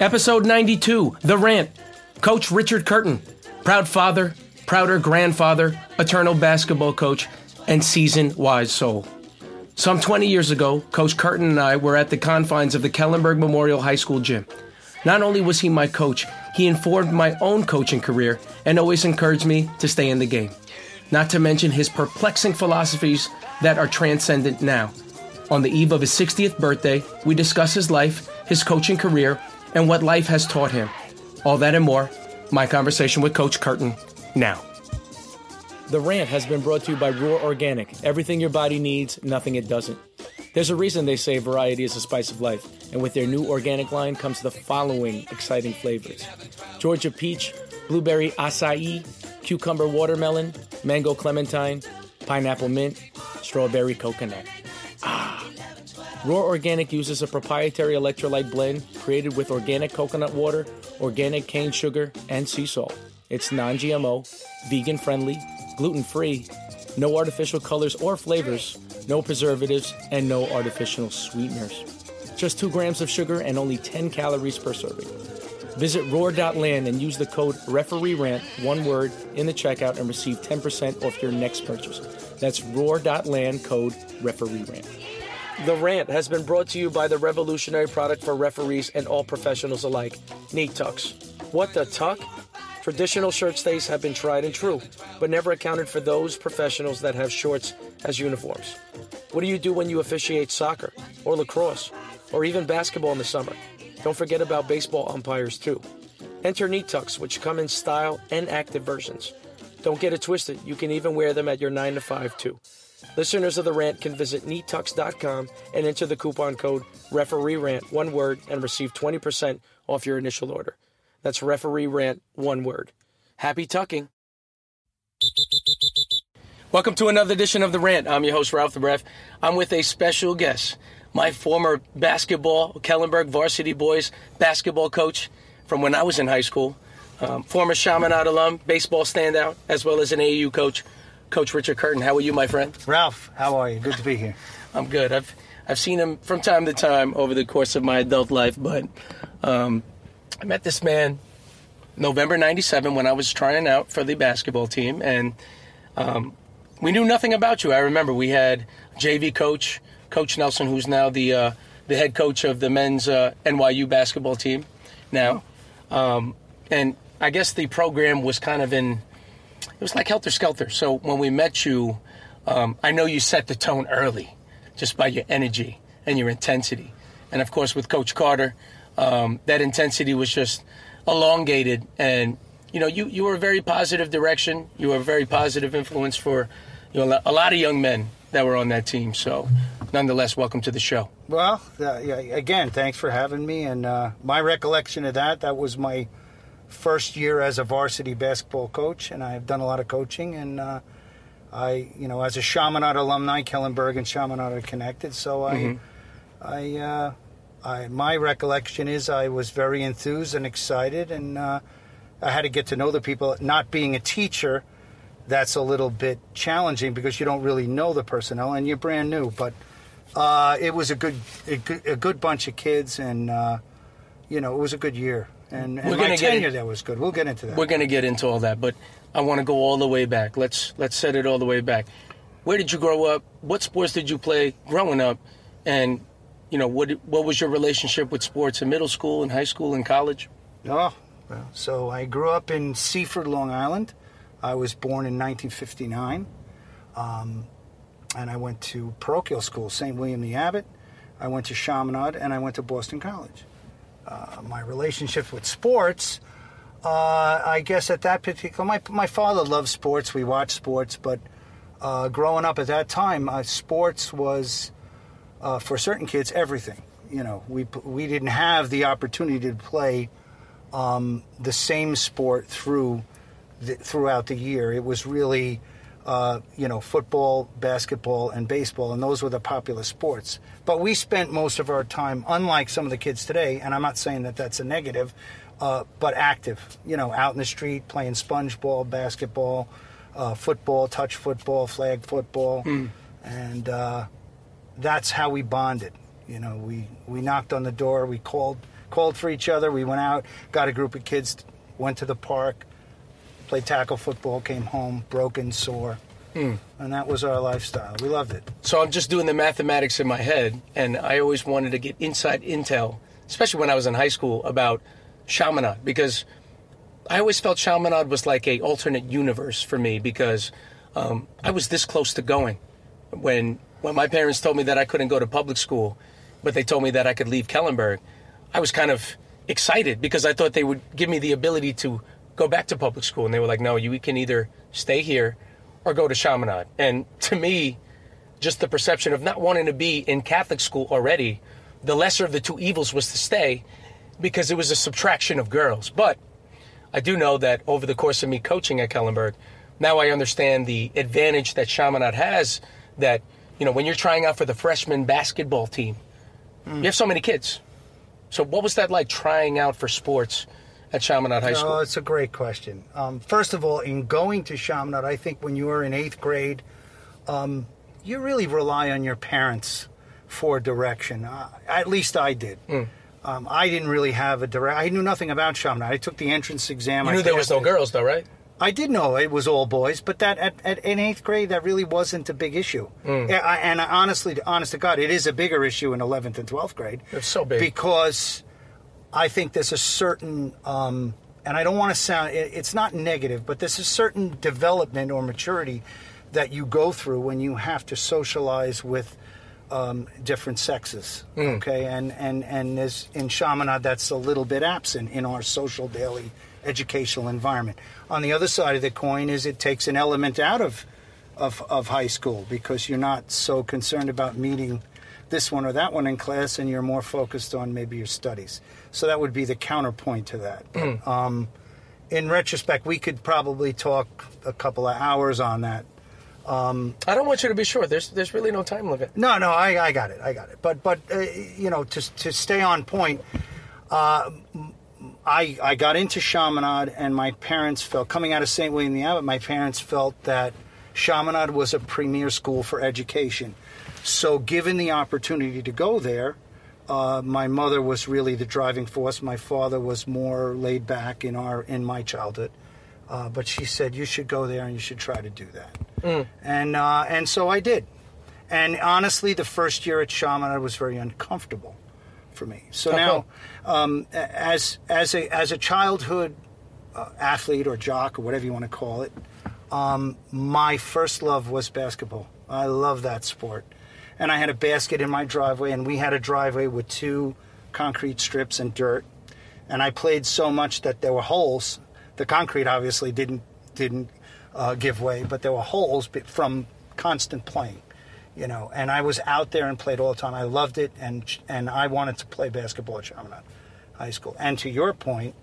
Episode 92 The Rant. Coach Richard Curtin, proud father, prouder grandfather, eternal basketball coach, and seasoned wise soul. Some 20 years ago, Coach Curtin and I were at the confines of the Kellenberg Memorial High School gym. Not only was he my coach, he informed my own coaching career and always encouraged me to stay in the game. Not to mention his perplexing philosophies that are transcendent now. On the eve of his 60th birthday, we discuss his life, his coaching career, and what life has taught him. All that and more, my conversation with Coach Curtin now. The rant has been brought to you by Roar Organic. Everything your body needs, nothing it doesn't. There's a reason they say variety is the spice of life, and with their new organic line comes the following exciting flavors Georgia peach, blueberry acai, cucumber watermelon, mango clementine, pineapple mint, strawberry coconut. Ah. Roar Organic uses a proprietary electrolyte blend created with organic coconut water, organic cane sugar, and sea salt. It's non GMO, vegan friendly, gluten free, no artificial colors or flavors, no preservatives, and no artificial sweeteners. Just 2 grams of sugar and only 10 calories per serving. Visit roar.land and use the code REFEREERANT, one word, in the checkout and receive 10% off your next purchase. That's roar.land code REFEREERANT. The Rant has been brought to you by the revolutionary product for referees and all professionals alike, Neat Tucks. What the tuck? Traditional shirt stays have been tried and true, but never accounted for those professionals that have shorts as uniforms. What do you do when you officiate soccer, or lacrosse, or even basketball in the summer? Don't forget about baseball umpires too. Enter Neat Tucks, which come in style and active versions. Don't get it twisted, you can even wear them at your 9 to 5 too. Listeners of The Rant can visit neattucks.com and enter the coupon code referee rant, one word, and receive 20% off your initial order. That's referee rant, one word. Happy tucking. Welcome to another edition of The Rant. I'm your host, Ralph the Ref. I'm with a special guest, my former basketball, Kellenberg Varsity Boys basketball coach from when I was in high school, um, former Chaminade alum, baseball standout, as well as an AAU coach, Coach Richard Curtin. How are you, my friend? Ralph, how are you? Good to be here. I'm good. I've I've seen him from time to time over the course of my adult life, but um, I met this man November '97 when I was trying out for the basketball team, and um, we knew nothing about you. I remember we had JV coach, Coach Nelson, who's now the uh, the head coach of the men's uh, NYU basketball team now, um, and I guess the program was kind of in it was like helter skelter. So when we met you, um, I know you set the tone early, just by your energy and your intensity, and of course with Coach Carter, um, that intensity was just elongated, and you know you you were a very positive direction. You were a very positive influence for you know a lot of young men that were on that team. So nonetheless, welcome to the show. Well, uh, again, thanks for having me. And uh, my recollection of that, that was my first year as a varsity basketball coach, and I've done a lot of coaching. And uh, I, you know, as a Chaminade alumni, Kellenberg and Chaminade are connected. So I, Mhm. I, uh, I, my recollection is I was very enthused and excited, and uh, I had to get to know the people. Not being a teacher, that's a little bit challenging because you don't really know the personnel and you're brand new. But uh, it was a good, a good, a good bunch of kids, and uh, you know, it was a good year. And, and We're my get tenure in- there was good. We'll get into that. We're going to get into all that, but I want to go all the way back. Let's let's set it all the way back. Where did you grow up? What sports did you play growing up? And you know, what what was your relationship with sports in middle school and high school and college? Oh, well, so I grew up in Seaford, Long Island. I was born in 1959. Um, and I went to parochial school, St. William the Abbot. I went to Chaminade, and I went to Boston College. Uh, my relationship with sports, uh, I guess at that particular, my, my father loved sports. We watched sports, but uh, growing up at that time, uh, sports was uh, for certain kids everything. You know, we we didn't have the opportunity to play um, the same sport through the, throughout the year. It was really, uh, you know, football, basketball, and baseball, and those were the popular sports. But we spent most of our time, unlike some of the kids today, and I'm not saying that that's a negative, uh, but active. You know, out in the street playing sponge ball, basketball, uh, football, touch football, flag football, and uh, that's how we bonded. You know, we, we knocked on the door, we called called for each other. We went out, got a group of kids, went to the park, played tackle football, came home broken, sore, and that was our lifestyle. We loved it. So I'm just doing the mathematics in my head, and I always wanted to get inside intel, especially when I was in high school, about Chaminade because I always felt Chaminade was like a alternate universe for me because um, I was this close to going when when my parents told me that I couldn't go to public school, but they told me that I could leave Kellenberg. I was kind of excited because I thought they would give me the ability to go back to public school, and they were like, "No, you can either stay here or go to Chaminade." And to me, just the perception of not wanting to be in Catholic school already, the lesser of the two evils was to stay because it was a subtraction of girls. But I do know that over the course of me coaching at Kellenberg, now I understand the advantage that Chaminade has that, you know, when you're trying out for the freshman basketball team, you have so many kids. So what was that like trying out for sports at Chaminade High School? Oh, it's a great question. Um, first of all, in going to Chaminade, I think when you were in eighth grade, um, you really rely on your parents for direction. Uh, at least I did. Hmm. Um, I didn't really have a direct. I knew nothing about Chaminade. I took the entrance exam. you I knew there was no it. girls though, right? I did know it was all boys, but that at, at in eighth grade that really wasn't a big issue. Yeah, I, and honestly, honest to God, it is a bigger issue in eleventh and twelfth grade. It's so big. because I think there's a certain, um, and I don't want to sound, it, it's not negative, but there's a certain development or maturity that you go through when you have to socialize with um, different sexes. Okay, and and and there's in Chaminade that's a little bit absent in our social daily educational environment. On the other side of the coin is it takes an element out of of, of high school because you're not so concerned about meeting this one or that one in class and you're more focused on maybe your studies. So that would be the counterpoint to that. But, um, in retrospect, we could probably talk a couple of hours on that. I don't want you to be short. There's there's really no time limit. No, no, I, I got it, I got it. But but uh, you know, to to stay on point, uh, I I got into Chaminade, and my parents felt coming out of St. William the Abbot. My parents felt that Chaminade was a premier school for education. So, given the opportunity to go there, uh, my mother was really the driving force. My father was more laid back in our in my childhood. Uh, but she said you should go there and you should try to do that, and uh, and so I did. And honestly, the first year at Chaminade was very uncomfortable for me. So How now, um, as as a as a childhood uh, athlete or jock or whatever you want to call it, um, my first love was basketball. I love that sport, and I had a basket in my driveway, and we had a driveway with two concrete strips and dirt, and I played so much that there were holes. The concrete obviously didn't didn't uh, give way, but there were holes from constant playing, you know. And I was out there and played all the time. I loved it, and and I wanted to play basketball at Chaminade High School. And to your point,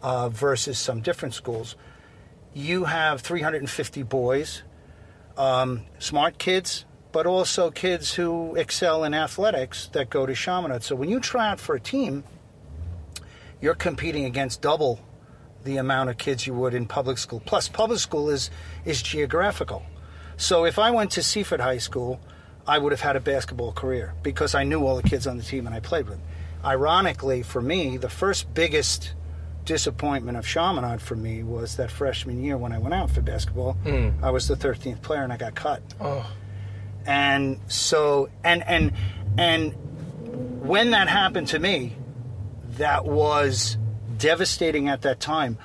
uh, versus some different schools, you have 350 boys, um, smart kids, but also kids who excel in athletics that go to Chaminade. So when you try out for a team, you're competing against double the amount of kids you would in public school. Plus, public school is is geographical. So if I went to Seaford High School, I would have had a basketball career because I knew all the kids on the team and I played with them. Ironically, for me, the first biggest disappointment of Chaminade for me was that freshman year when I went out for basketball. Hmm. I was the 13th player and I got cut Oh, and so and and and when that happened to me that was devastating at that time.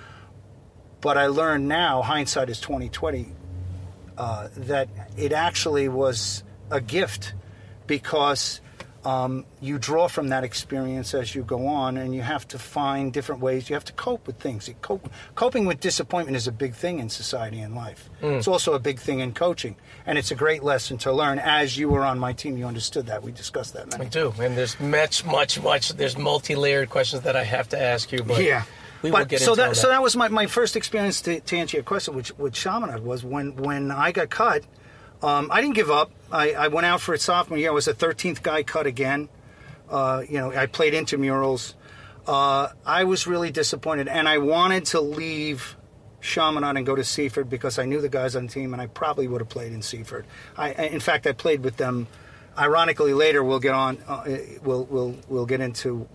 But i learned now hindsight is 2020 uh, that it actually was a gift because um, you draw from that experience as you go on and you have to find different ways you have to cope with things cope, coping with disappointment is a big thing in society and life it's also a big thing in coaching and it's a great lesson to learn as you were on my team you understood that we discussed that many do. And there's much, much, much. There's multi-layered questions that I have to ask you, but yeah. we will but get so into that, all so that was my, my first experience to, to answer your question, which with Chaminade was when when I got cut. Um, I didn't give up. I, I went out for a sophomore year. I was the 13th guy cut again. Uh, you know, I played intramurals. Uh, I was really disappointed, and I wanted to leave Chaminade and go to Seaford because I knew the guys on the team, and I probably would have played in Seaford. I- in fact, I played with them. Ironically, later we'll get on. Uh, we'll we'll we'll get into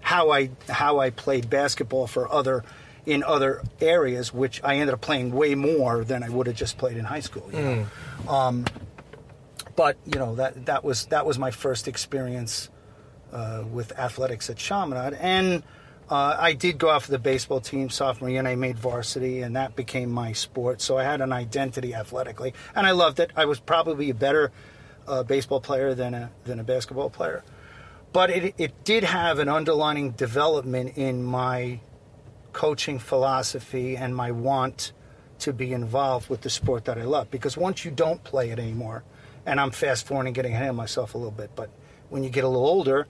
how I how I played basketball for other in other areas, which I ended up playing way more than I would have just played in high school. You know? um, but you know that that was that was my first experience uh, with athletics at Chaminade, and uh, I did go out for the baseball team sophomore year, and I made varsity, and that became my sport. So I had an identity athletically, and I loved it. I was probably a better uh, baseball player than a than a basketball player, but it it did have an underlining development in my coaching philosophy and my want to be involved with the sport that I love. Because once you don't play it anymore, and I'm fast forwarding getting ahead of myself a little bit, but when you get a little older,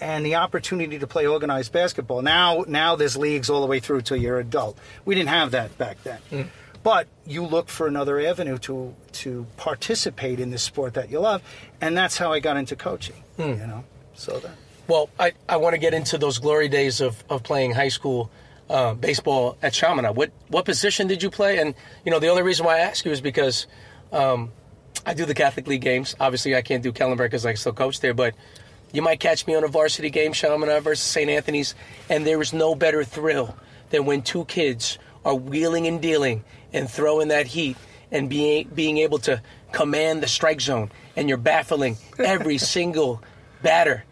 and the opportunity to play organized basketball. Now, now there's leagues all the way through till you're adult. We didn't have that back then. Mm. But you look for another avenue to to participate in this sport that you love, and that's how I got into coaching. Mm. You know, so that. Well, I, I want to get into those glory days of, of playing high school uh, baseball at Chaminade. What what position did you play? And you know, the only reason why I ask you is because um, I do the Catholic League games. Obviously, I can't do Kellenberg because I still coach there, but you might catch me on a varsity game, Chaminade versus St. Anthony's, and there is no better thrill than when two kids are wheeling and dealing and throwing that heat and being being able to command the strike zone, and you're baffling every single batter.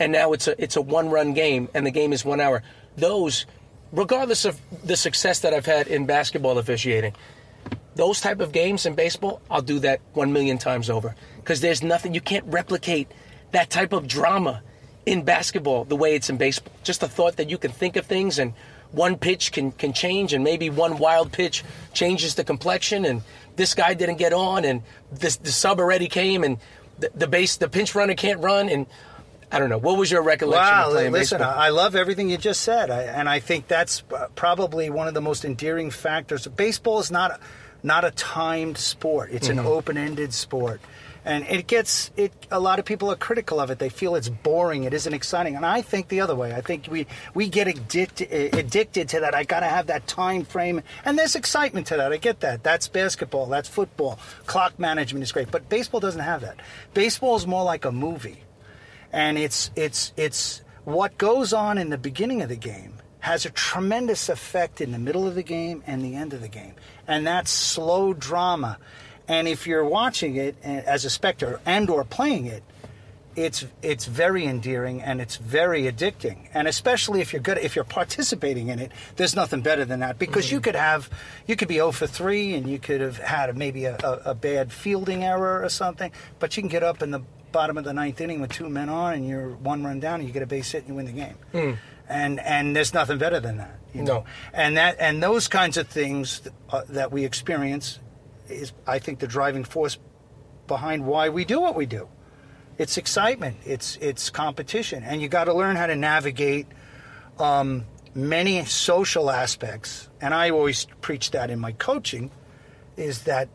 And now it's a it's a one run game, and the game is one hour. Those, regardless of the success that I've had in basketball officiating, those type of games in baseball, I'll do that one million times over because there's nothing you can't replicate that type of drama in basketball the way it's in baseball. Just the thought that you can think of things and one pitch can, can change and maybe one wild pitch changes the complexion and this guy didn't get on and this the sub already came and the, the base the pinch runner can't run and I don't know. What was your recollection wow, of playing listen, baseball? I love everything you just said, I, and I think that's probably one of the most endearing factors. Baseball is not not a timed sport; it's mm-hmm. an open-ended sport. And it gets it a lot of people are critical of it. They feel it's boring. It isn't exciting. And i think the other way. I think we we get addicted addicted to that. I gotta have that time frame. And there's excitement to that. I get that. That's basketball. That's football. Clock management is great. But baseball doesn't have that. Baseball is more like a movie and it's it's it's what goes on in the beginning of the game has a tremendous effect in the middle of the game and the end of the game and that's slow drama and if you're watching it eh, as a spectator and or playing it, it's it's very endearing and it's very addicting. And especially if you're good if you're participating in it, there's nothing better than that because mm-hmm. you could have you could be 0 for 3 and you could have had maybe a, a, a bad fielding error or something, but you can get up in the bottom of the ninth inning with two men on and you're one run down and you get a base hit and you win the game. Mm. And and there's nothing better than that. You know? No. And that and those kinds of things uh, that we experience is, I think, the driving force behind why we do what we do. It's excitement. It's it's competition, and you got to learn how to navigate um, many social aspects. And I always preach that in my coaching, is that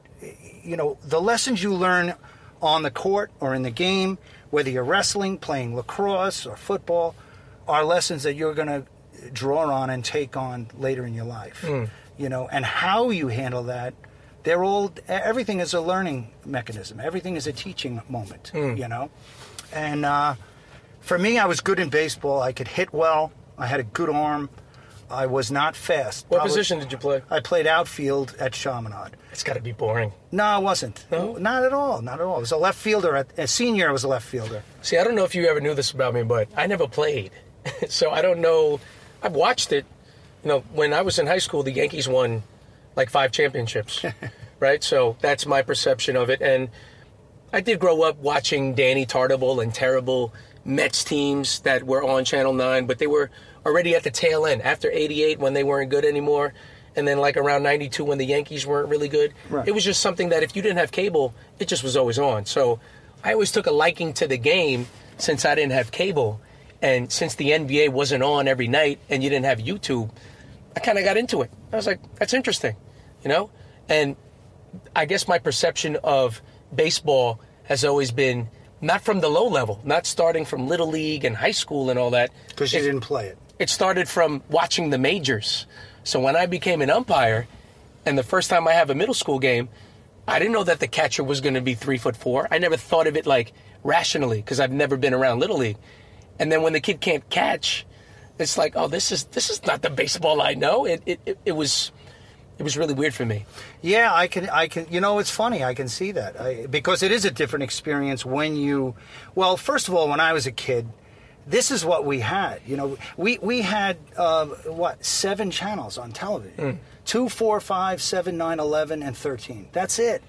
you know the lessons you learn on the court or in the game, whether you're wrestling, playing lacrosse or football, are lessons that you're going to draw on and take on later in your life. Mm. You know, and how you handle that they're all everything is a learning mechanism everything is a teaching moment mm. you know and uh, for me i was good in baseball i could hit well i had a good arm i was not fast. What Probably, position did you play? I played outfield at chaminade. It's got to be boring. No it wasn't. No? not at all not at all. I was a left fielder at a senior i was a left fielder. See i don't know if you ever knew this about me but i never played. So i don't know. I've watched it. You know when i was in high school the yankees won like five championships, right? So that's my perception of it. And I did grow up watching Danny Tartabull and terrible Mets teams that were on Channel 9, but they were already at the tail end after 88 when they weren't good anymore. And then, like around 92 when the Yankees weren't really good. Right. It was just something that if you didn't have cable, it just was always on. So I always took a liking to the game since I didn't have cable. And since the NBA wasn't on every night and you didn't have YouTube, I kind of got into it. I was like, that's interesting, you know? And I guess my perception of baseball has always been not from the low level, not starting from little league and high school and all that. Because you didn't play it. It started from watching the majors. So when I became an umpire, and the first time I have a middle school game, I didn't know that the catcher was going to be three foot four. I never thought of it like rationally because I've never been around little league. And then when the kid can't catch, It's like, oh, this is this is not the baseball I know. It it, it, it was it was really weird for me. Yeah, I can, I can. You know, it's funny. I can see that I, because it is a different experience when you. Well, first of all, when I was a kid, this is what we had. You know, we we had uh, what seven channels on television: mm. two, four, five, seven, nine, eleven, and thirteen. That's it.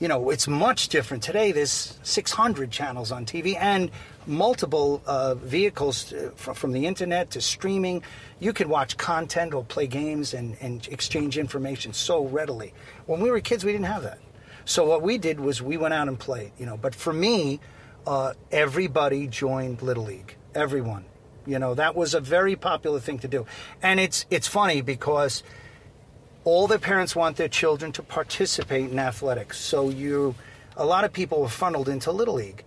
You know, it's much different today. There's 600 channels on TV and multiple uh, vehicles uh, from, from the internet to streaming. You can watch content or play games and, and exchange information so readily. When we were kids, we didn't have that. So what we did was we went out and played. You know, but for me, uh, everybody joined Little League. Everyone. You know, that was a very popular thing to do. And it's it's funny because all the parents want their children to participate in athletics. So you a lot of people were funneled into Little League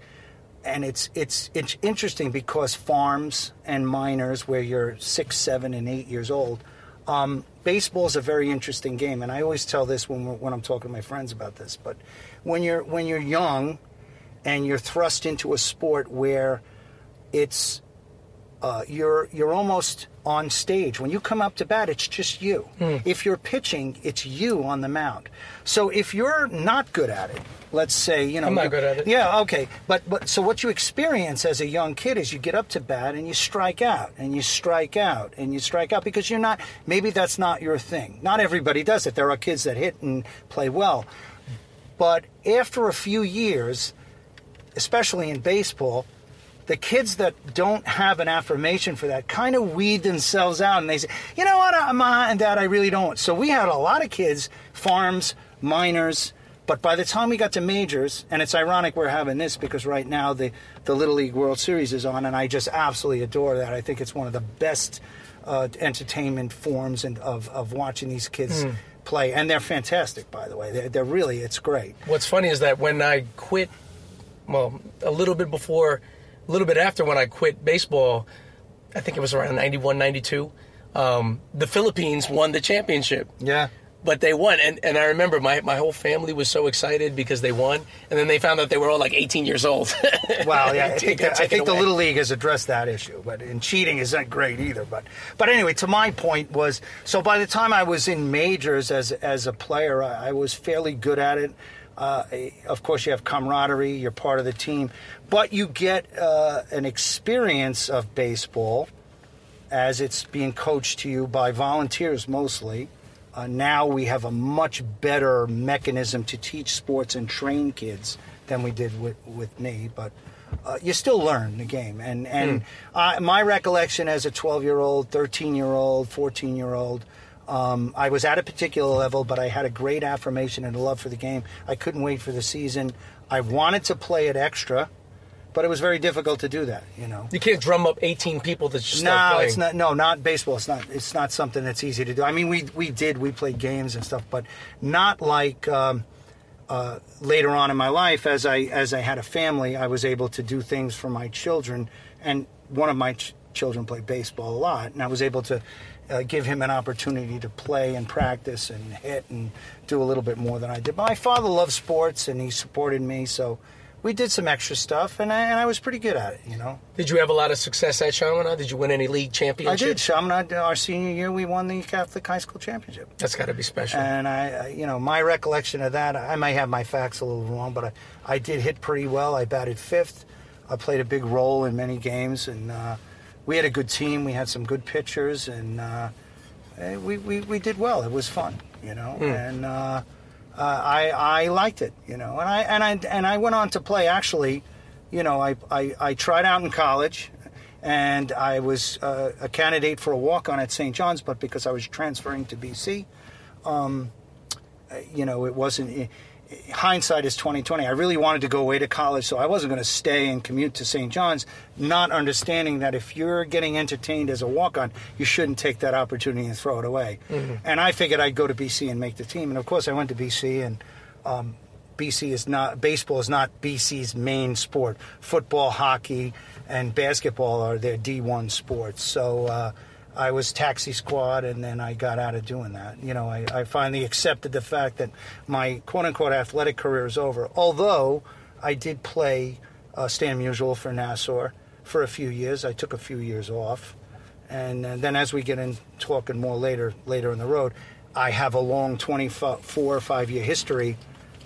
and it's it's it's interesting because farms and minors where you're six, seven, and eight years old, um, baseball is a very interesting game, and I always tell this when when I'm talking to my friends about this. But when you're when you're young, and you're thrust into a sport where it's uh, you're you're almost on stage. When you come up to bat, it's just you. Mm. If you're pitching, it's you on the mound. So if you're not good at it, let's say you know I'm not good at it. Yeah, okay. But but so what you experience as a young kid is you get up to bat and you strike out and you strike out and you strike out because you're not maybe that's not your thing. Not everybody does it. There are kids that hit and play well. But after a few years, especially in baseball, the kids that don't have an affirmation for that kind of weed themselves out and they say, you know what, uh, Ma and Dad, I really don't. So we had a lot of kids, farms, minors, but by the time we got to majors, and it's ironic we're having this because right now the, the Little League World Series is on, and I just absolutely adore that. I think it's one of the best uh, entertainment forms and of, of watching these kids mm. play. And they're fantastic, by the way. They're, they're really, it's great. What's funny is that when I quit, well, a little bit before – a little bit after when I quit baseball, I think it was around 91, 92, um, the Philippines won the championship. Yeah. But they won. And, and I remember my, my whole family was so excited because they won. And then they found out they were all like 18 years old. well, yeah. I think, I think the Little League has addressed that issue. But and cheating isn't great either. But but anyway, to my point was so by the time I was in majors as, as a player, I, I was fairly good at it. Uh, of course, you have camaraderie, you're part of the team, but you get uh, an experience of baseball as it's being coached to you by volunteers mostly. Uh, now we have a much better mechanism to teach sports and train kids than we did with, with me, but uh, you still learn the game. And, and mm. my recollection as a 12 year old, 13 year old, 14 year old, um, I was at a particular level, but I had a great affirmation and a love for the game. I couldn't wait for the season. I wanted to play it extra, but it was very difficult to do that. You know, you can't drum up 18 people to just no, it's not. No, not baseball. It's not. It's not something that's easy to do. I mean, we we did. We played games and stuff, but not like. Um, uh, later on in my life, as I as I had a family, I was able to do things for my children, and one of my ch- children played baseball a lot, and I was able to uh, give him an opportunity to play and practice and hit and do a little bit more than I did. But my father loved sports and he supported me, so we did some extra stuff, and I, and I was pretty good at it, you know. Did you have a lot of success at Chaminade? Did you win any league championships? I did. Chaminade, our senior year, we won the Catholic High School Championship. That's got to be special. And I, you know, my recollection of that, I may have my facts a little wrong, but I, I did hit pretty well. I batted fifth. I played a big role in many games, and uh, we had a good team. We had some good pitchers, and uh, eh, we, we, we did well. It was fun, you know. Mm. And uh, uh, I I liked it, you know. And I and I and I went on to play. Actually, you know, I I, I tried out in college, and I was uh, a candidate for a walk on at St. John's, but because I was transferring to BC, um, you know, it wasn't hindsight is 2020. I really wanted to go away to college, so I wasn't going to stay and commute to St. John's, not understanding that if you're getting entertained as a walk-on, you shouldn't take that opportunity and throw it away. Mm-hmm. And I figured I'd go to BC and make the team. And of course, I went to BC, and um, BC is not baseball is not BC's main sport. Football, hockey, and basketball are their D1 sports. So. Uh, I was taxi squad, and then I got out of doing that. You know, I, I finally accepted the fact that my quote unquote athletic career is over. Although I did play uh, Stan Musial for Nassau for a few years, I took a few years off, And uh, then as we get in talking more later later in the road, I have a long 24 or 5 year history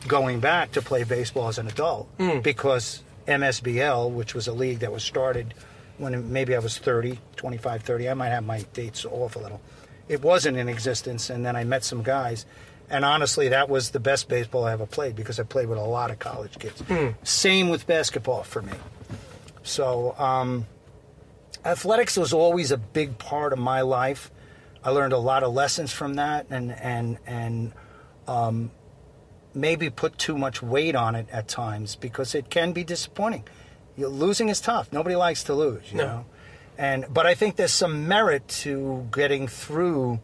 going back to play baseball as an adult because MSBL, which was a league that was started when maybe I was 30, 25, 30, I might have my dates off a little. It wasn't in existence, and then I met some guys. And honestly, that was the best baseball I ever played because I played with a lot of college kids. Same with basketball for me. So, um, athletics was always a big part of my life. I learned a lot of lessons from that, and and and um, maybe put too much weight on it at times because it can be disappointing. You, losing is tough. Nobody likes to lose, you No. know. And but I think there's some merit to getting through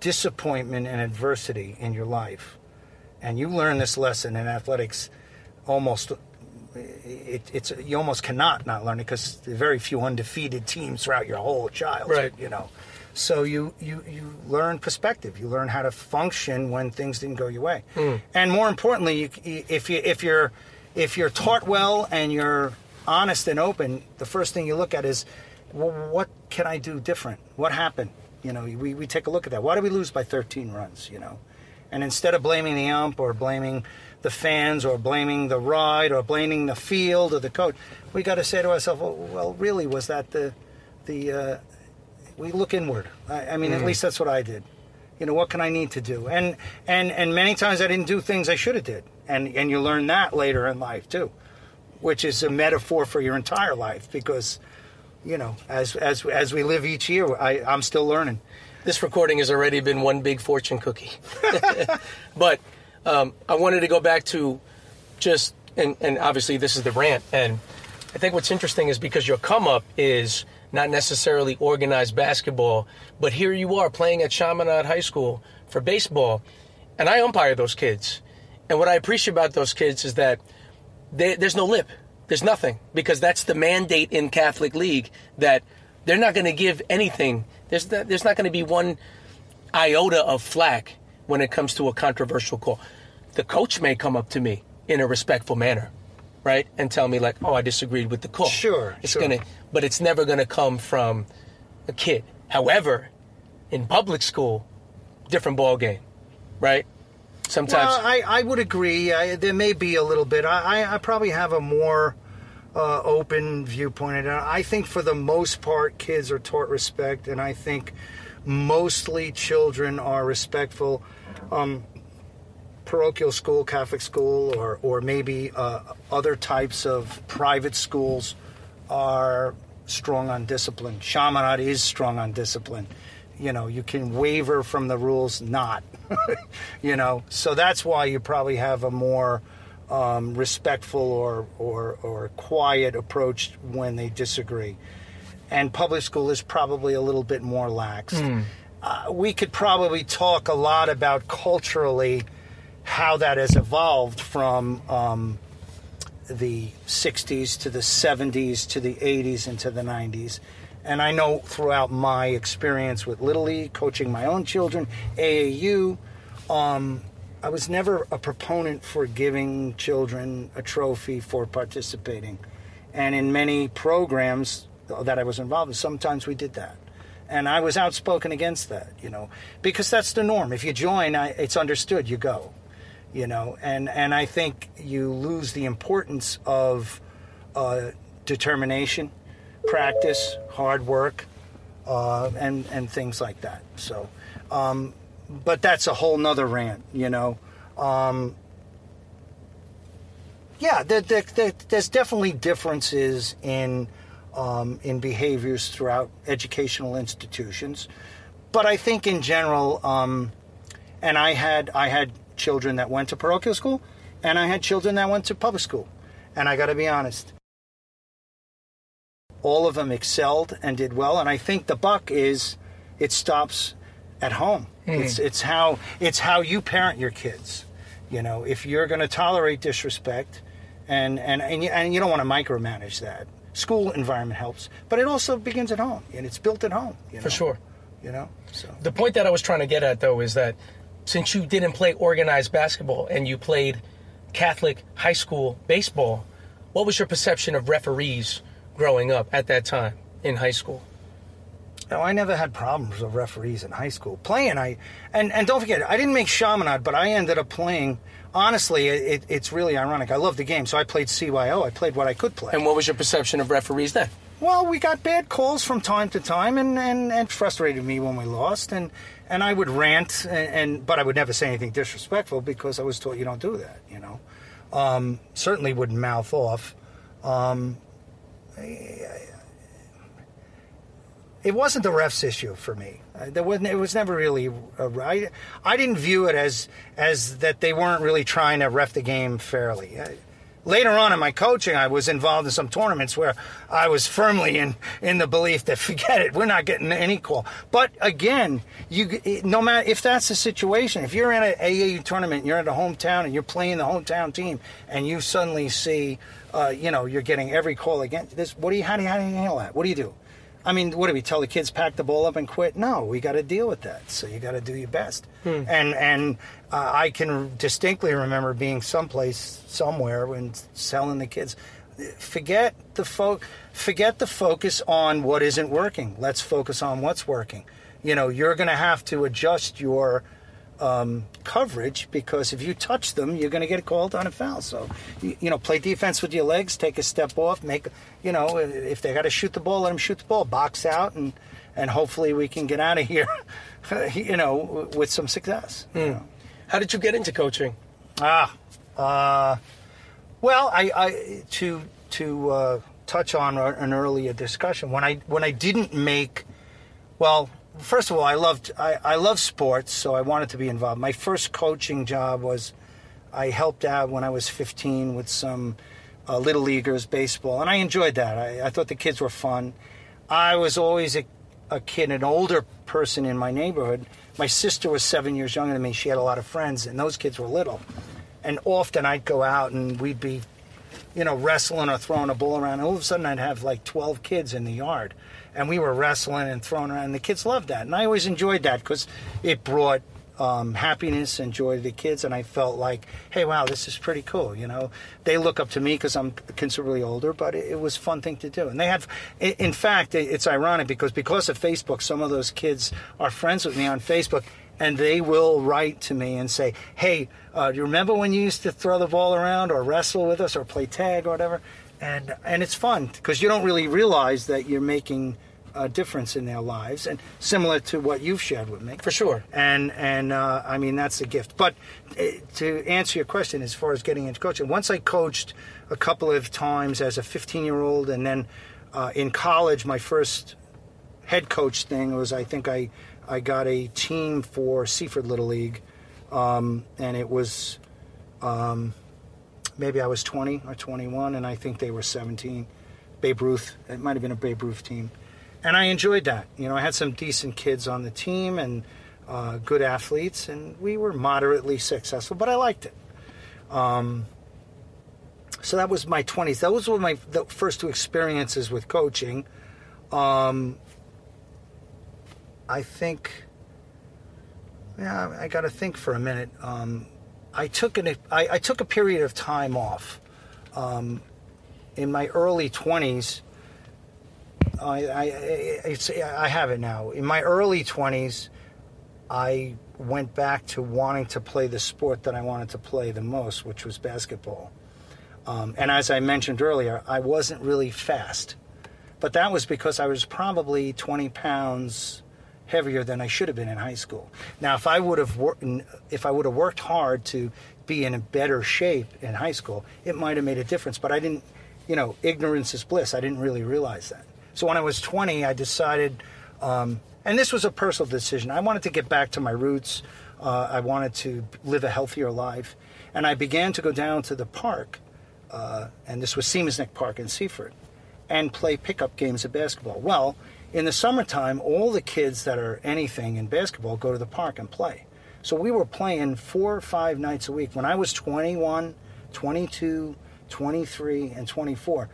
disappointment and adversity in your life, and you learn this lesson in athletics almost it, it's you almost cannot not learn it because very few undefeated teams throughout your whole childhood. Right. You know, so you you you learn perspective. You learn how to function when things didn't go your way, hmm. and more importantly, you, if you if you're if you're taught well and you're honest and open, the first thing you look at is, well, what can I do different? What happened? You know, we, we take a look at that. Why did we lose by 13 runs? You know, and instead of blaming the ump or blaming the fans or blaming the ride or blaming the field or the coach, we got to say to ourselves, well, well, really, was that the the uh, we look inward. I, I mean, at least that's what I did. You know, what can I need to do? And and and many times I didn't do things I should have did, and and you learn that later in life too, which is a metaphor for your entire life because. You know, as as as we live each year, I, I'm still learning. This recording has already been one big fortune cookie. but um, I wanted to go back to just, and, and obviously this is the rant. And I think what's interesting is because your come up is not necessarily organized basketball, but here you are playing at Chaminade High School for baseball. And I umpire those kids. And what I appreciate about those kids is that they, there's no lip. There's nothing because that's the mandate in Catholic League that they're not going to give anything. There's not, there's not going to be one iota of flack when it comes to a controversial call. The coach may come up to me in a respectful manner, right, and tell me like, "Oh, I disagreed with the call." Sure, it's sure. gonna, but it's never going to come from a kid. However, in public school, different ball game, right? Sometimes Well, I, I would agree. I, there may be a little bit. I, I, probably have a more uh, open viewpoint. And I think for the most part, kids are taught respect, and I think mostly children are respectful. Um, parochial school, Catholic school, or or maybe uh, other types of private schools are strong on discipline. Chaminade is strong on discipline. You know, you can waver from the rules, not. you know, so that's why you probably have a more um, respectful or, or or quiet approach when they disagree. And public school is probably a little bit more lax. Uh, we could probably talk a lot about culturally how that has evolved from um, the 60s to the 70s to the 80s and to the 90s. And I know throughout my experience with Little League, coaching my own children, AAU, um, I was never a proponent for giving children a trophy for participating. And in many programs that I was involved in, sometimes we did that. And I was outspoken against that, you know, because that's the norm. If you join, I, it's understood, you go you know and and i think you lose the importance of uh, determination practice hard work uh, and and things like that. So um, but that's a whole nother rant you know? Um, yeah there, there, there, there's definitely differences in um, in behaviors throughout educational institutions. But i think in general um, and I had I had children that went to parochial school, and I had children that went to public school, and I got to be honest, all of them excelled and did well, and I think the buck is it stops at home. Hmm. It's it's how it's how you parent your kids. You know, if you're going to tolerate disrespect, and and and you, and you don't want to micromanage that. School environment helps, but it also begins at home, and it's built at home. You know? for sure. You know, so. The point that I was trying to get at, though, is that since you didn't play organized basketball and you played Catholic high school baseball, what was your perception of referees growing up at that time in high school? No, I never had problems with referees in high school. Playing, I and and don't forget, I didn't make Chaminade, but I ended up playing. Honestly, it, it's really ironic. I love the game, so I played CYO. I played what I could play. And what was your perception of referees then? Well, we got bad calls from time to time, and, and, and frustrated me when we lost, and and I would rant, and, and but I would never say anything disrespectful because I was taught you don't do that. You know, um, certainly wouldn't mouth off. Um, it wasn't the refs issue for me. Uh, there wasn't. It was never really. A, I, I didn't view it as as that they weren't really trying to ref the game fairly. I, later on in my coaching, I was involved in some tournaments where I was firmly in in the belief that forget it, we're not getting any call. But again, you no matter if that's the situation, if you're in an AAU tournament, you're in a hometown, and you're playing the hometown team, and you suddenly see, uh, you know, you're getting every call against this. What do you how do you, how do you handle that? What do you do? I mean, what do we tell the kids? Pack the ball up and quit? No, we got to deal with that. So you got to do your best. Hmm. And and uh, I can distinctly remember being someplace somewhere when selling the kids. Forget the fo- forget the focus on what isn't working. Let's focus on what's working. You know, you're going to have to adjust your um, coverage because if you touch them, you're going to get called on a foul. So, you, you, know, play defense with your legs, take a step off, make, you know, if they got to shoot the ball, let them shoot the ball, box out, and and hopefully we can get out of here, you know, with some success. Mm. You know. How did you get into coaching? Ah, uh, well, I, I to to uh, touch on an earlier discussion when I when I didn't make well first of all, I loved I, I love sports, so I wanted to be involved. My first coaching job was I helped out when I was 15 with some uh, little leaguers baseball, and I enjoyed that. I, I, thought the kids were fun. I was always a, a kid, an older person in my neighborhood. My sister was seven years younger than me. She had a lot of friends, and those kids were little. And often I'd go out and we'd be, you know, wrestling or throwing a ball around. And all of a sudden I'd have like 12 kids in the yard and we were wrestling and throwing around. And the kids loved that, and I always enjoyed that because it brought um, happiness and joy to the kids, and I felt like, hey, wow, this is pretty cool. You know, they look up to me because I'm considerably older, but it, it, was a fun thing to do. And they have, in fact, it's ironic because because of Facebook, some of those kids are friends with me on Facebook. And they will write to me and say, "Hey, uh, do you remember when you used to throw the ball around or wrestle with us or play tag or whatever?" And and it's fun because you don't really realize that you're making a difference in their lives, and similar to what you've shared with me. For sure. And and uh, I mean that's a gift. But uh, to answer your question, as far as getting into coaching, once I coached a couple of times as a 15 year old, and then uh, in college, my first head coach thing was I think I I got a team for Seaford Little League, um, and it was. Um, maybe I was 20 or 21, and I think they were 17. Babe Ruth, it might have been a Babe Ruth team and I enjoyed that. You know, I had some decent kids on the team and uh, good athletes, and we were moderately successful, but I liked it. Um, so that was my 20s. Those were my the first two experiences with coaching. Um, I think, yeah, I got to think for a minute. Um, I took an I, I, took a period of time off. Um, in my early 20s, I, I, I have it now. In my early 20s, I went back to wanting to play the sport that I wanted to play the most, which was basketball. Um, and as I mentioned earlier, I wasn't really fast. But that was because I was probably 20 pounds heavier than I should have been in high school. Now, if I would have worked, if I would have worked hard to be in a better shape in high school, it might have made a difference. But I didn't, you know, ignorance is bliss. I didn't really realize that. So when I was 20, I decided, um, and this was a personal decision. I wanted to get back to my roots. Uh, I wanted to live a healthier life, and I began to go down to the park, uh, and this was Seaman's Neck Park in Seaford, and play pickup games of basketball. Well, in the summertime, all the kids that are anything in basketball go to the park and play. So we were playing four or five nights a week. When I was 21, 22, 23, and 24,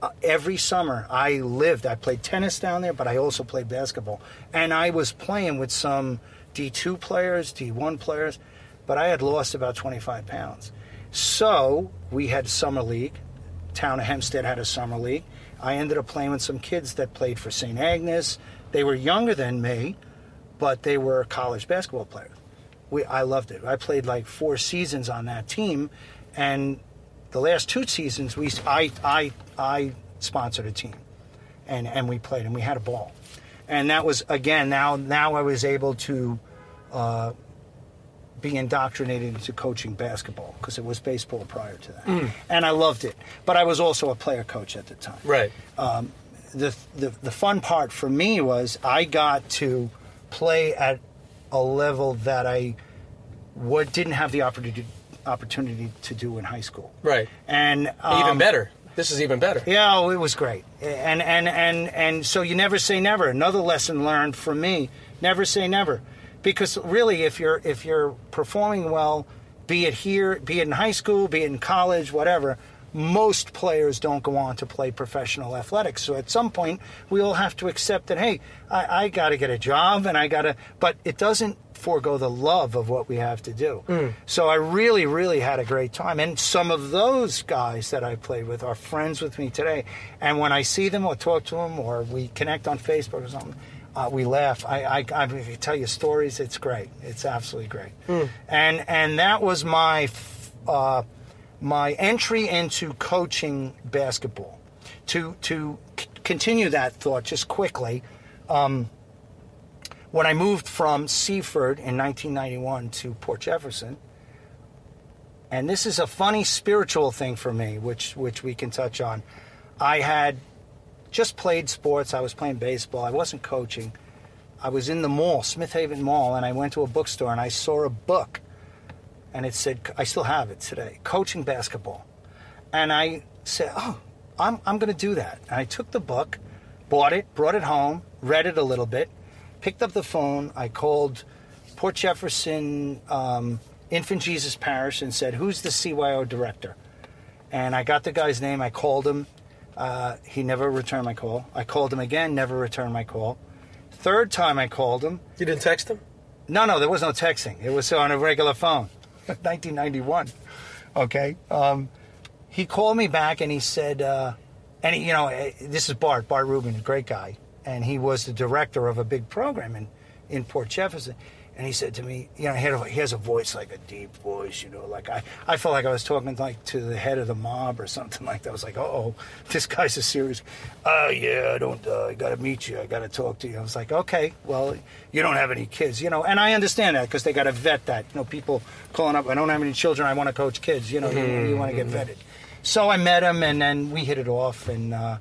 uh, every summer I lived. I played tennis down there, but I also played basketball. And I was playing with some D2 players, D1 players, but I had lost about 25 pounds. So we had summer league. Town of Hempstead had a summer league. I ended up playing with some kids that played for St. Agnes, They were younger than me, but they were college basketball players. We, I loved it. I played like four seasons on that team, and the last two seasons, we I I I sponsored a team, and and we played and we had a ball, and that was again now now I was able to. Uh, be indoctrinated into coaching basketball because it was baseball prior to that, and I loved it. But I was also a player coach at the time Right. the, the the fun part for me was I got to play at a level that I what didn't have the opportunity opportunity to do in high school. Right. And even um, better. This is even better. Yeah, oh, it was great. And and and and so you never say never. Another lesson learned from me: never say never, because really, if you're if you're performing well, be it here, be it in high school, be it in college, whatever. Most players don't go on to play professional athletics. So at some point, we all have to accept that, hey, I, I got to get a job and I got to, but it doesn't forego the love of what we have to do. Mm. So I really, really had a great time. And some of those guys that I played with are friends with me today. And when I see them or talk to them or we connect on Facebook or something, uh, we laugh. I, I, I tell you stories. It's great. It's absolutely great. And and that was my uh, my entry into coaching basketball. To to c- continue that thought just quickly, um, when I moved from Seaford in 1991 to Port Jefferson, and this is a funny spiritual thing for me, which which we can touch on. I had just played sports. I was playing baseball. I wasn't coaching. I was in the mall, Smith Haven Mall, and I went to a bookstore and I saw a book, and it said, I still have it today, coaching basketball. And I said, Oh, I'm, I'm going to do that. And I took the book, bought it, brought it home, read it a little bit, picked up the phone. I called Port Jefferson um, Infant Jesus Parish and said, Who's the CYO director? And I got the guy's name. I called him. Uh, he never returned my call. I called him again, never returned my call. Third time I called him, You didn't text him? no, no, there was no texting. It was on a regular phone. 1991. Okay. Um, he called me back and he said, uh, and he, you know, eh, this is Bart, Bart Rubin, a great guy, and he was the director of a big program in, in Port Jefferson. And he said to me, you know, he, had a, he has a voice like a deep voice, you know, like I, I felt like I was talking like to the head of the mob or something like that. I was like, oh, this guy's a serious. Oh yeah, I don't. Uh, I got to meet you. I got to talk to you. I was like, okay, well, you don't have any kids, you know, and I understand that because they got to vet that. You know, people calling up, I don't have any children. I want to coach kids. You know, you, you want to get vetted. So I met him, and then we hit it off, and uh,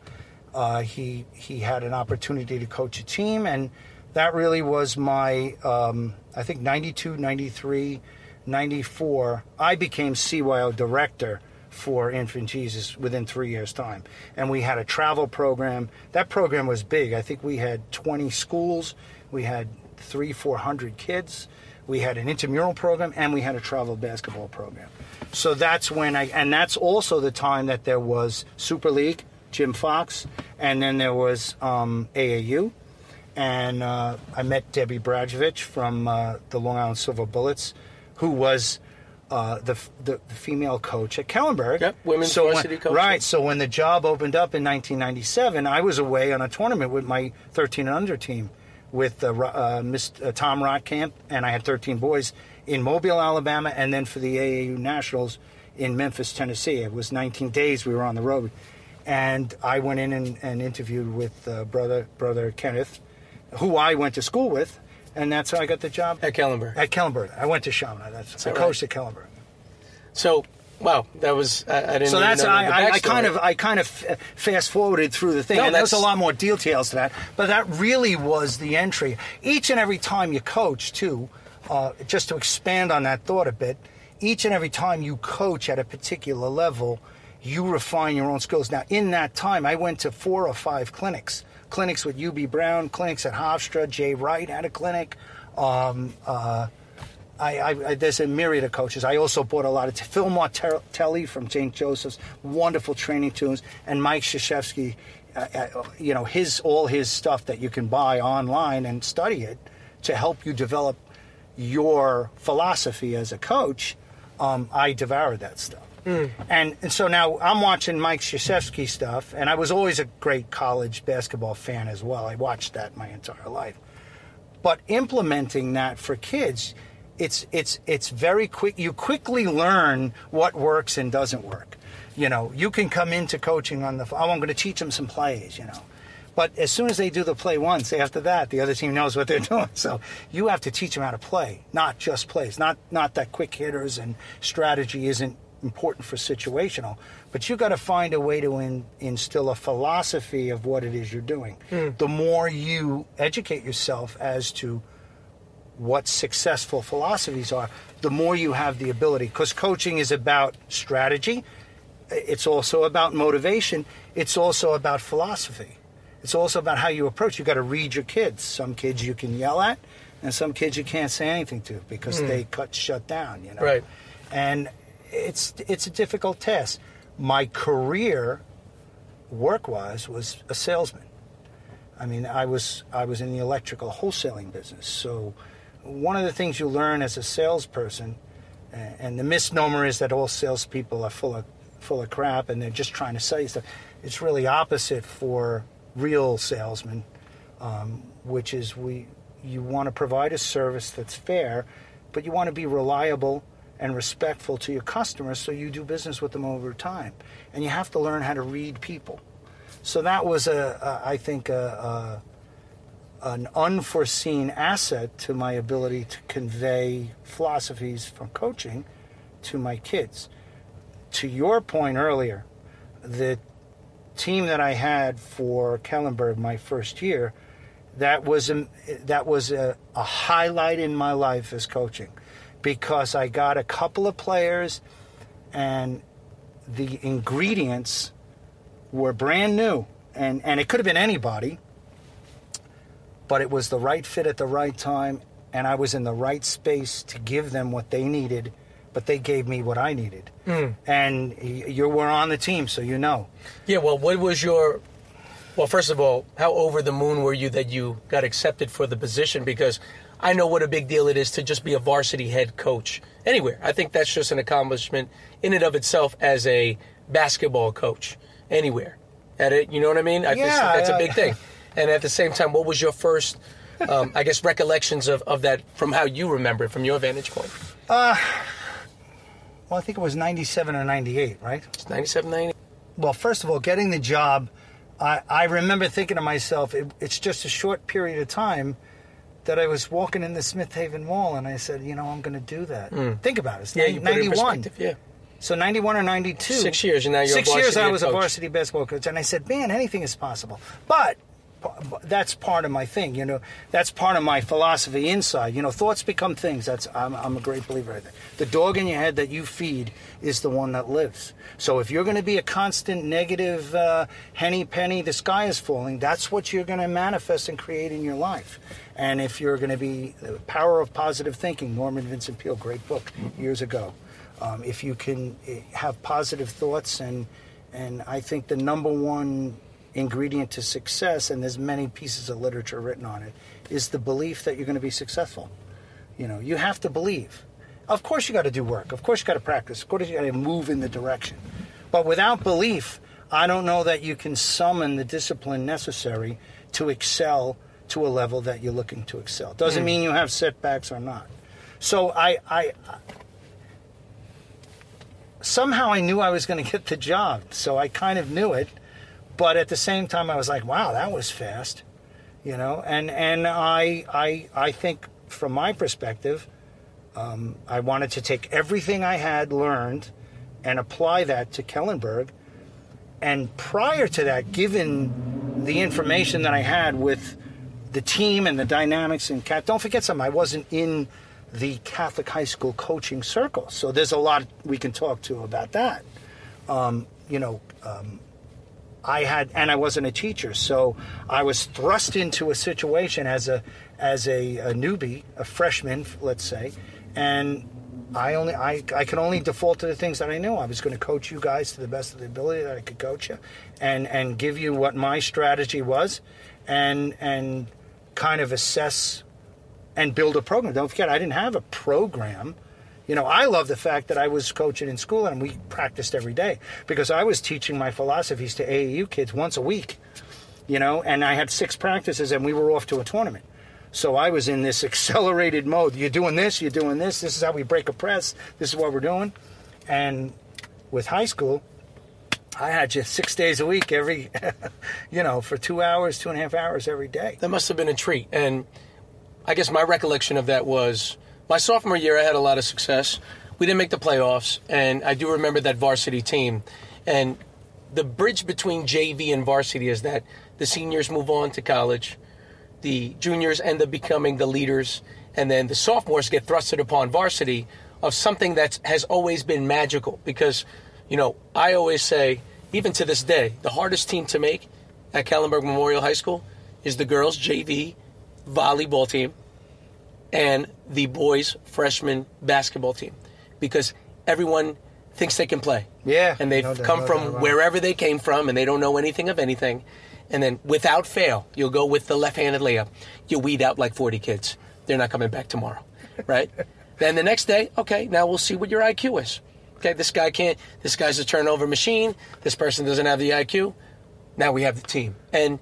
uh, he he had an opportunity to coach a team, and that really was my um, I think 92, 93, 94. I became CYO director for Infant Jesus within three years' time, and we had a travel program. That program was big. I think we had 20 schools, we had three, four hundred kids. We had an intramural program, and we had a travel basketball program. So that's when I, and that's also the time that there was Super League, Jim Fox, and then there was um, AAU and uh, I met Debbie Bradjevich from uh, the Long Island Silver Bullets, who was uh, the, the the female coach at Kellenberg. Yep, women's so varsity when, coach. Right. So when the job opened up in 1997, I was away on a tournament with my 13 and under team, with uh, uh, Miss uh, Tom Rotkamp, and I had 13 boys in Mobile, Alabama, and then for the AAU Nationals in Memphis, Tennessee. It was 19 days we were on the road, and I went in and, and interviewed with uh, brother brother Kenneth, who I went to school with, and that's how I got the job At Kellenberg. at Kellenberg. I went to Shauna. That's I that coached at Kellenberg. So, wow, that was I, I didn't. So that's know I, I, I kind of I kind of f- fast forwarded through the thing, No, and there's a lot more details to that. But that really was the entry. Each and every time you coach, too, uh, just to expand on that thought a bit, each and every time you coach at a particular level, you refine your own skills. Now, in that time, I went to four or five clinics. Clinics with Hubie Brown, clinics at Hofstra, Jay Wright had a clinic. Um, uh, I, I, there's a myriad of coaches. I also bought a lot of t- Phil Martelli from St. Joseph's, wonderful training tunes, and Mike Krzyzewski, uh, uh, you know, his all his stuff that you can buy online and study it to help you develop your philosophy as a coach. Um, I devoured that stuff. Mm. And, and so now I'm watching Mike Krzyzewski stuff, and I was always a great college basketball fan as well. I watched that my entire life. But implementing that for kids, it's it's it's very quick. You quickly learn what works and doesn't work. You know, you can come into coaching on the. Oh, I'm going to teach them some plays. You know, but as soon as they do the play once, after that, the other team knows what they're doing. So you have to teach them how to play, not just plays. Not not that quick hitters and strategy isn't important for situational, but you got to find a way to in, instill a philosophy of what it is you're doing. Hmm. The more you educate yourself as to what successful philosophies are, the more you have the ability. Because coaching is about strategy, it's also about motivation, it's also about philosophy. It's also about how you approach. You got to read your kids. Some kids you can yell at, and some kids you can't say anything to because hmm. they cut shut down. You know, Right. And it's it's a difficult task. My career, work wise, was a salesman. I mean, I was I was in the electrical wholesaling business. So, one of the things you learn as a salesperson, and the misnomer is that all salespeople are full of full of crap and they're just trying to sell you stuff. It's really opposite for real salesmen, um, which is we you want to provide a service that's fair, but you want to be reliable and respectful to your customers, so you do business with them over time, and you have to learn how to read people. So that was a, a I think a, a an unforeseen asset to my ability to convey philosophies from coaching to my kids. To your point earlier, the team that I had for Kellenberg my first year, that was a, that was a, a highlight in my life as coaching, because I got a couple of players, and the ingredients were brand new, and and it could have been anybody, but it was the right fit at the right time, and I was in the right space to give them what they needed, but they gave me what I needed, hmm. and you were on the team, so you know. Yeah, well, what was your. Well, first of all, how over the moon were you that you got accepted for the position? Because I know what a big deal it is to just be a varsity head coach anywhere. I think that's just an accomplishment in and of itself as a basketball coach anywhere. At it, you know what I mean? I think Yeah, that's a big thing. And at the same time, what was your first, um, I guess, recollections of, of that from how you remember it, from your vantage point? Well, I think it was 97 or 98, right? It's 97, 90? Well, first of all, getting the job, I, I remember thinking to myself, it, it's just a short period of time that I was walking in the Smith Haven Mall and I said, you know, I'm going to do that. Hmm. Think about it. It's. Yeah, you put it in 91. perspective, yeah. So 91 or 92. Six years, and now you're a Six years I was a varsity basketball coach. And I said, man, anything is possible. But that's part of my thing, you know. That's part of my philosophy inside. You know, thoughts become things. That's I'm, I'm a great believer in that. The dog in your head that you feed is the one that lives. So if you're going to be a constant negative uh, henny penny, the sky is falling. That's what you're going to manifest and create in your life. And if you're going to be the power of positive thinking, Norman Vincent Peale, great book years ago. Um, if you can eh, have positive thoughts and and I think the number one ingredient to success, and there's many pieces of literature written on it, is the belief that you're going to be successful. You know, you have to believe. Of course, you got to do work. Of course, you got to practice. Of course, you got to move in the direction. But without belief, I don't know that you can summon the discipline necessary to excel to a level that you're looking to excel. Doesn't hmm. mean you have setbacks or not. So I, I somehow I knew I was going to get the job. So I kind of knew it, but at the same time I was like, wow, that was fast. You know, and and I I I think from my perspective, um, I wanted to take everything I had learned and apply that to Kellenberg. And prior to that, given the information that I had with the team and the dynamics and cat, don't forget something. I wasn't in the Catholic high school coaching circle, so there's a lot we can talk to about that. Um, you know, um, I had, and I wasn't a teacher, so I was thrust into a situation as a as a, a newbie, a freshman, let's say, and I only I, I could only default to the things that I knew. I was going to coach you guys to the best of the ability that I could coach you, and and give you what my strategy was, and and kind of assess and build a program. Don't forget, I didn't have a program. You know, I love the fact that I was coaching in school and we practiced every day because I was teaching my philosophies to AAU kids once a week. You know, and I had six practices and we were off to a tournament. So I was in this accelerated mode. You're doing this, you're doing this. This is how we break a press. This is what we're doing. And with high school, I had just six days a week, every, you know, for two hours, two and a half hours every day. That must have been a treat. And I guess my recollection of that was my sophomore year, I had a lot of success. We didn't make the playoffs, and I do remember that varsity team. And the bridge between JV and varsity is that the seniors move on to college, the juniors end up becoming the leaders, and then the sophomores get thrusted upon varsity of something that has always been magical. Because, you know, I always say, even to this day, the hardest team to make at Kellenberg Memorial High School is the girls' JV volleyball team and the boys freshman basketball team because everyone thinks they can play. Yeah. And they've no come no from doubt about it. wherever they came from and they don't know anything of anything. And then without fail, you'll go with the left-handed layup. You weed out like 40 kids. They're not coming back tomorrow, right? then the next day, okay, now we'll see what your IQ is. Okay, this guy can't, this guy's a turnover machine. This person doesn't have the IQ. Now we have the team. And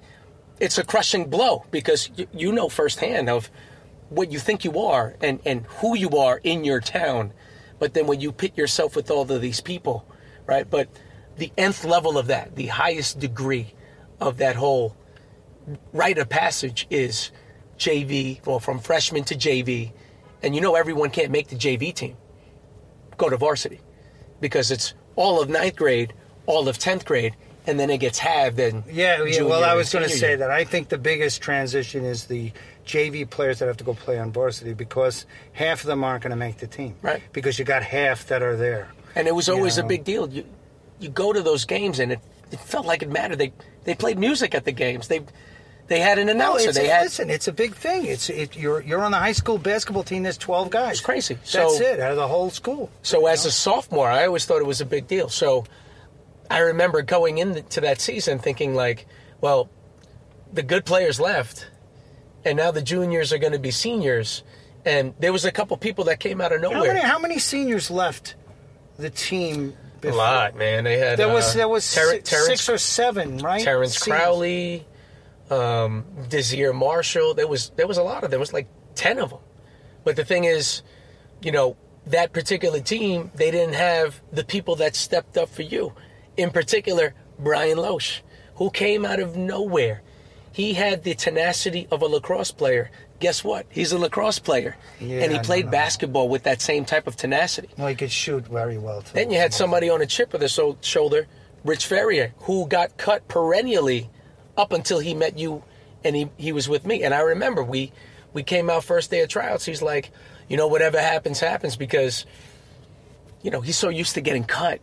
it's a crushing blow because you, you know firsthand of what you think you are and, and who you are in your town. But then when you pit yourself with all of these people, right? But the nth level of that, the highest degree of that whole rite of passage is JV, well, from freshman to JV. And you know everyone can't make the JV team. Go to varsity because it's all of ninth grade, all of 10th grade, and then it gets halved. And Yeah, yeah. Well, I was going to say that. I think the biggest transition is the JV players that have to go play on varsity because half of them aren't going to make the team. Right. Because you got half that are there. And it was always know. a big deal. You you go to those games and it, it felt like it mattered. They they played music at the games. They they had an announcer. it's they a, had listen. It's a big thing. It's it, you're you're on the high school basketball team. There's 12 guys. It's crazy. So, That's it out of the whole school. So as a sophomore, I always thought it was a big deal. So I remember going into that season thinking like, well, the good players left, and now the juniors are going to be seniors. And there was a couple people that came out of nowhere. How many how many seniors left the team? a lot, man. They had There was uh, there was Ter- si- Terrence six or seven, right? Terrence Seniors. Crowley, um, Desir Marshall. There was there was a lot of them. There was like ten of them. But the thing is, you know, that particular team, they didn't have the people that stepped up for you. In particular, Brian Loesch, who came out of nowhere. He had the tenacity of a lacrosse player. Guess what? He's a lacrosse player, Yeah, and he played know. basketball with that same type of tenacity. No, he could shoot very well too. Then you had somebody on a chip with his so- shoulder, Rich Ferrier, who got cut perennially up until he met you and he, he was with me. And I remember we we came out first day of tryouts. He's like, you know, whatever happens, happens because, you know, he's so used to getting cut.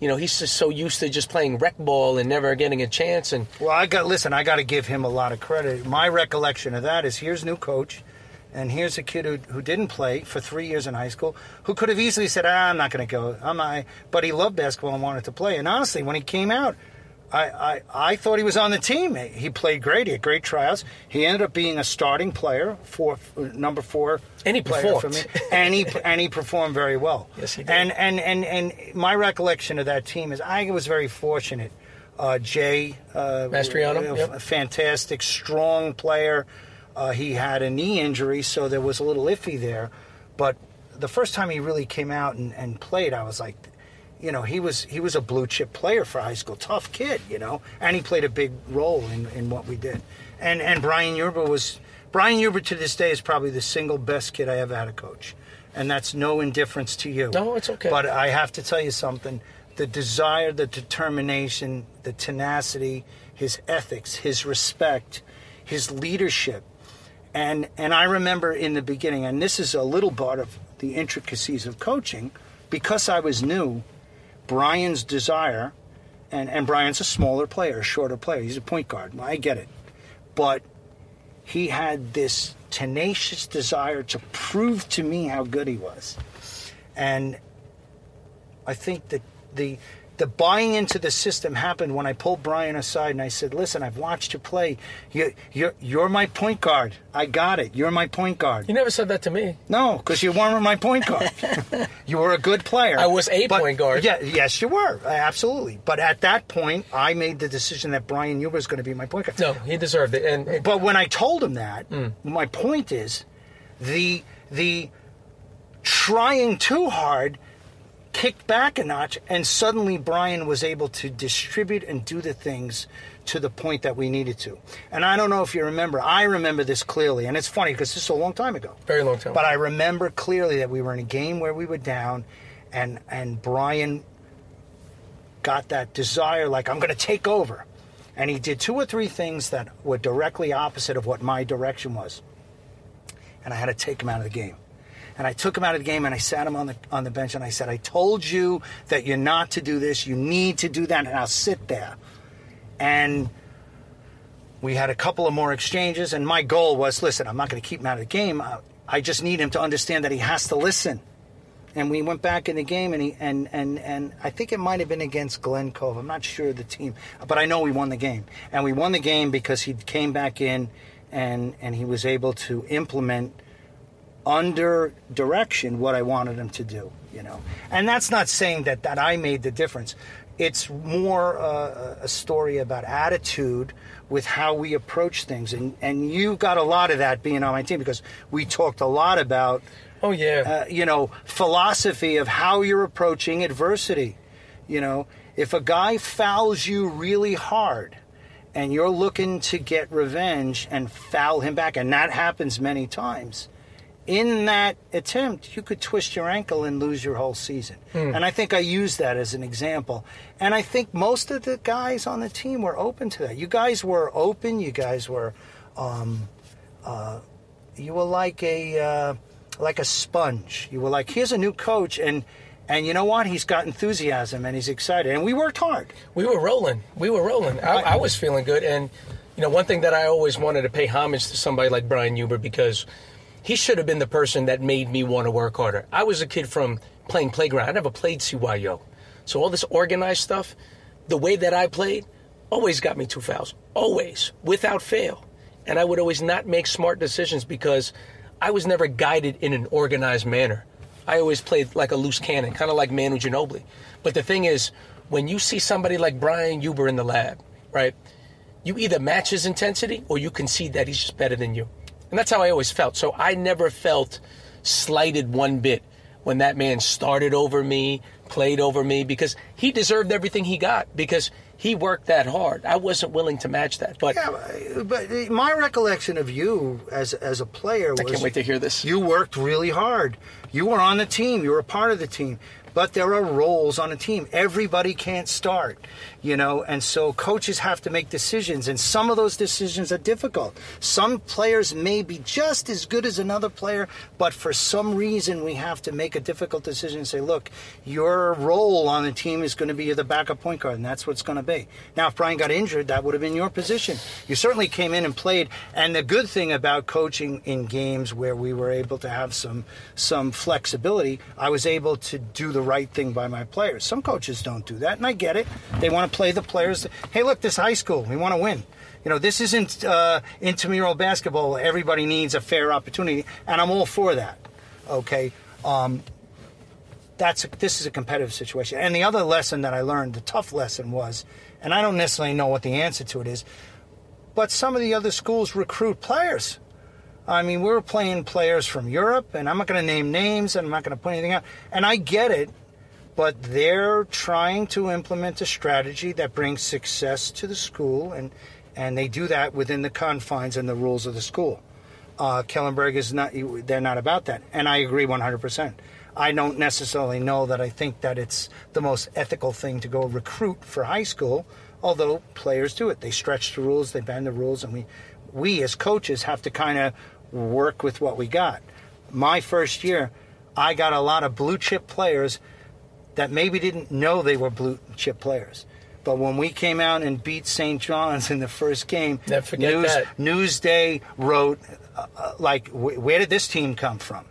You know, he's just so used to just playing rec ball and never getting a chance. And Well, I got listen. I got to give him a lot of credit. My recollection of that is here's new coach, and here's a kid who, who didn't play for three years in high school, who could have easily said, ah, "I'm not going to go." I'm I, but he loved basketball and wanted to play. And honestly, when he came out, I, I I thought he was on the team. He played great. He had great tryouts. He ended up being a starting player for number four. And he player for me. and he and he performed very well. Yes, he did. And and and and my recollection of that team is I was very fortunate. Uh, Jay uh, Mastriano, a yep. fantastic, strong player. Uh, he had a knee injury, so there was a little iffy there. But the first time he really came out and, and played, I was like, you know, he was he was a blue chip player for high school, tough kid, you know, and he played a big role in, in what we did. And and Brian Huber was Brian Huber to this day is probably the single best kid I ever had a coach, and that's no indifference to you. No, it's okay. But I have to tell you something: the desire, the determination, the tenacity, his ethics, his respect, his leadership. And and I remember in the beginning, and this is a little part of the intricacies of coaching, because I was new, Brian's desire, and, and Brian's a smaller player, a shorter player. He's a point guard. I get it. But he had this tenacious desire to prove to me how good he was. And I think that the the buying into the system happened when I pulled Brian aside and I said, "Listen, I've watched you play. You, you're you're my point guard. I got it. You're my point guard." You never said that to me. No, because you weren't my point guard. you were a good player. I was a But- point guard. Yeah, yes, you were absolutely. But at that point, I made the decision that Brian Huber was going to be my point guard. No, he deserved it. And and- But when I told him that, Hmm. my point is, the the trying too hard kicked back a notch, and suddenly Brian was able to distribute and do the things to the point that we needed to. And I don't know if you remember. I remember this clearly, and it's funny because this is a long time ago. very long time. But I remember clearly that we were in a game where we were down, and and Brian got that desire, like I'm going to take over, and he did two or three things that were directly opposite of what my direction was, and I had to take him out of the game. And I took him out of the game, and I sat him on the on the bench, and I said, "I told you that you're not to do this. You need to do that." And I'll sit there, and we had a couple of more exchanges, and my goal was listen, I'm not going to keep him out of the game. I, I just need him to understand that he has to listen. And we went back in the game, and he and and and I think it might have been against Glen Cove. I'm not sure of the team, but I know we won the game, and we won the game because he came back in, and and he was able to implement under direction what I wanted him to do, you know. And that's not saying that that I made the difference. It's more uh, a story about attitude with how we approach things, and and you got a lot of that being on my team because we talked a lot about oh yeah, uh, you know, philosophy of how you're approaching adversity. You know, if a guy fouls you really hard and you're looking to get revenge and foul him back, and that happens many times, in that attempt, you could twist your ankle and lose your whole season. And I think I used that as an example. And I think most of the guys on the team were open to that. You guys were open. You guys were, um, uh, you were like a uh, like a sponge. You were like, here's a new coach, and and you know what? He's got enthusiasm and he's excited. And we worked hard. we were rolling. We were rolling. I, I was feeling good. And you know, one thing that I always wanted to pay homage to somebody like Brian Huber because he should have been the person that made me want to work harder. I was a kid from playing playground. I never played CYO, so all this organized stuff, the way that I played, always got me two fouls, always, without fail. And I would always not make smart decisions because I was never guided in an organized manner. I always played like a loose cannon, kind of like Manu Ginobili. But the thing is, when you see somebody like Brian Huber in the lab, right, you either match his intensity or you concede that he's just better than you. And that's how I always felt. So I never felt slighted one bit when that man started over me, played over me, because he deserved everything he got because he worked that hard. I wasn't willing to match that. But Yeah, but my recollection of you as as a player was I can't wait to hear this. You worked really hard. You were on the team. You were a part of the team. But there are roles on a team. Everybody can't start, you know, and so coaches have to make decisions, and some of those decisions are difficult. Some players may be just as good as another player, but for some reason we have to make a difficult decision and say, look, your role on the team is going to be the backup point guard, and that's what it's going to be. Now, if Brian got injured, that would have been your position. You certainly came in and played, and the good thing about coaching in games where we were able to have some some flexibility, I was able to do the right thing by my players. Some coaches don't do that, and I get it. They want to play the players. Hey, look, this high school, we want to win. You know, this isn't uh, intramural basketball. Everybody needs a fair opportunity, and I'm all for that. Okay, um, that's a, this is a competitive situation. And the other lesson that I learned, the tough lesson was, and I don't necessarily know what the answer to it is, but some of the other schools recruit players. I mean, we were playing players from Europe, and I'm not going to name names, and I'm not going to put anything out. And I get it, but they're trying to implement a strategy that brings success to the school, and and they do that within the confines and the rules of the school. Uh, Kellenberg is not; they're not about that, and I agree 100. percent I don't necessarily know that I think that it's the most ethical thing to go recruit for high school, although players do it. They stretch the rules, they bend the rules, and we, we as coaches have to kind of work with what we got. My first year, I got a lot of blue chip players that maybe didn't know they were blue chip players. But when we came out and beat St. John's in the first game, News. Newsday wrote, uh, uh, like, "Wh- where did this team come from?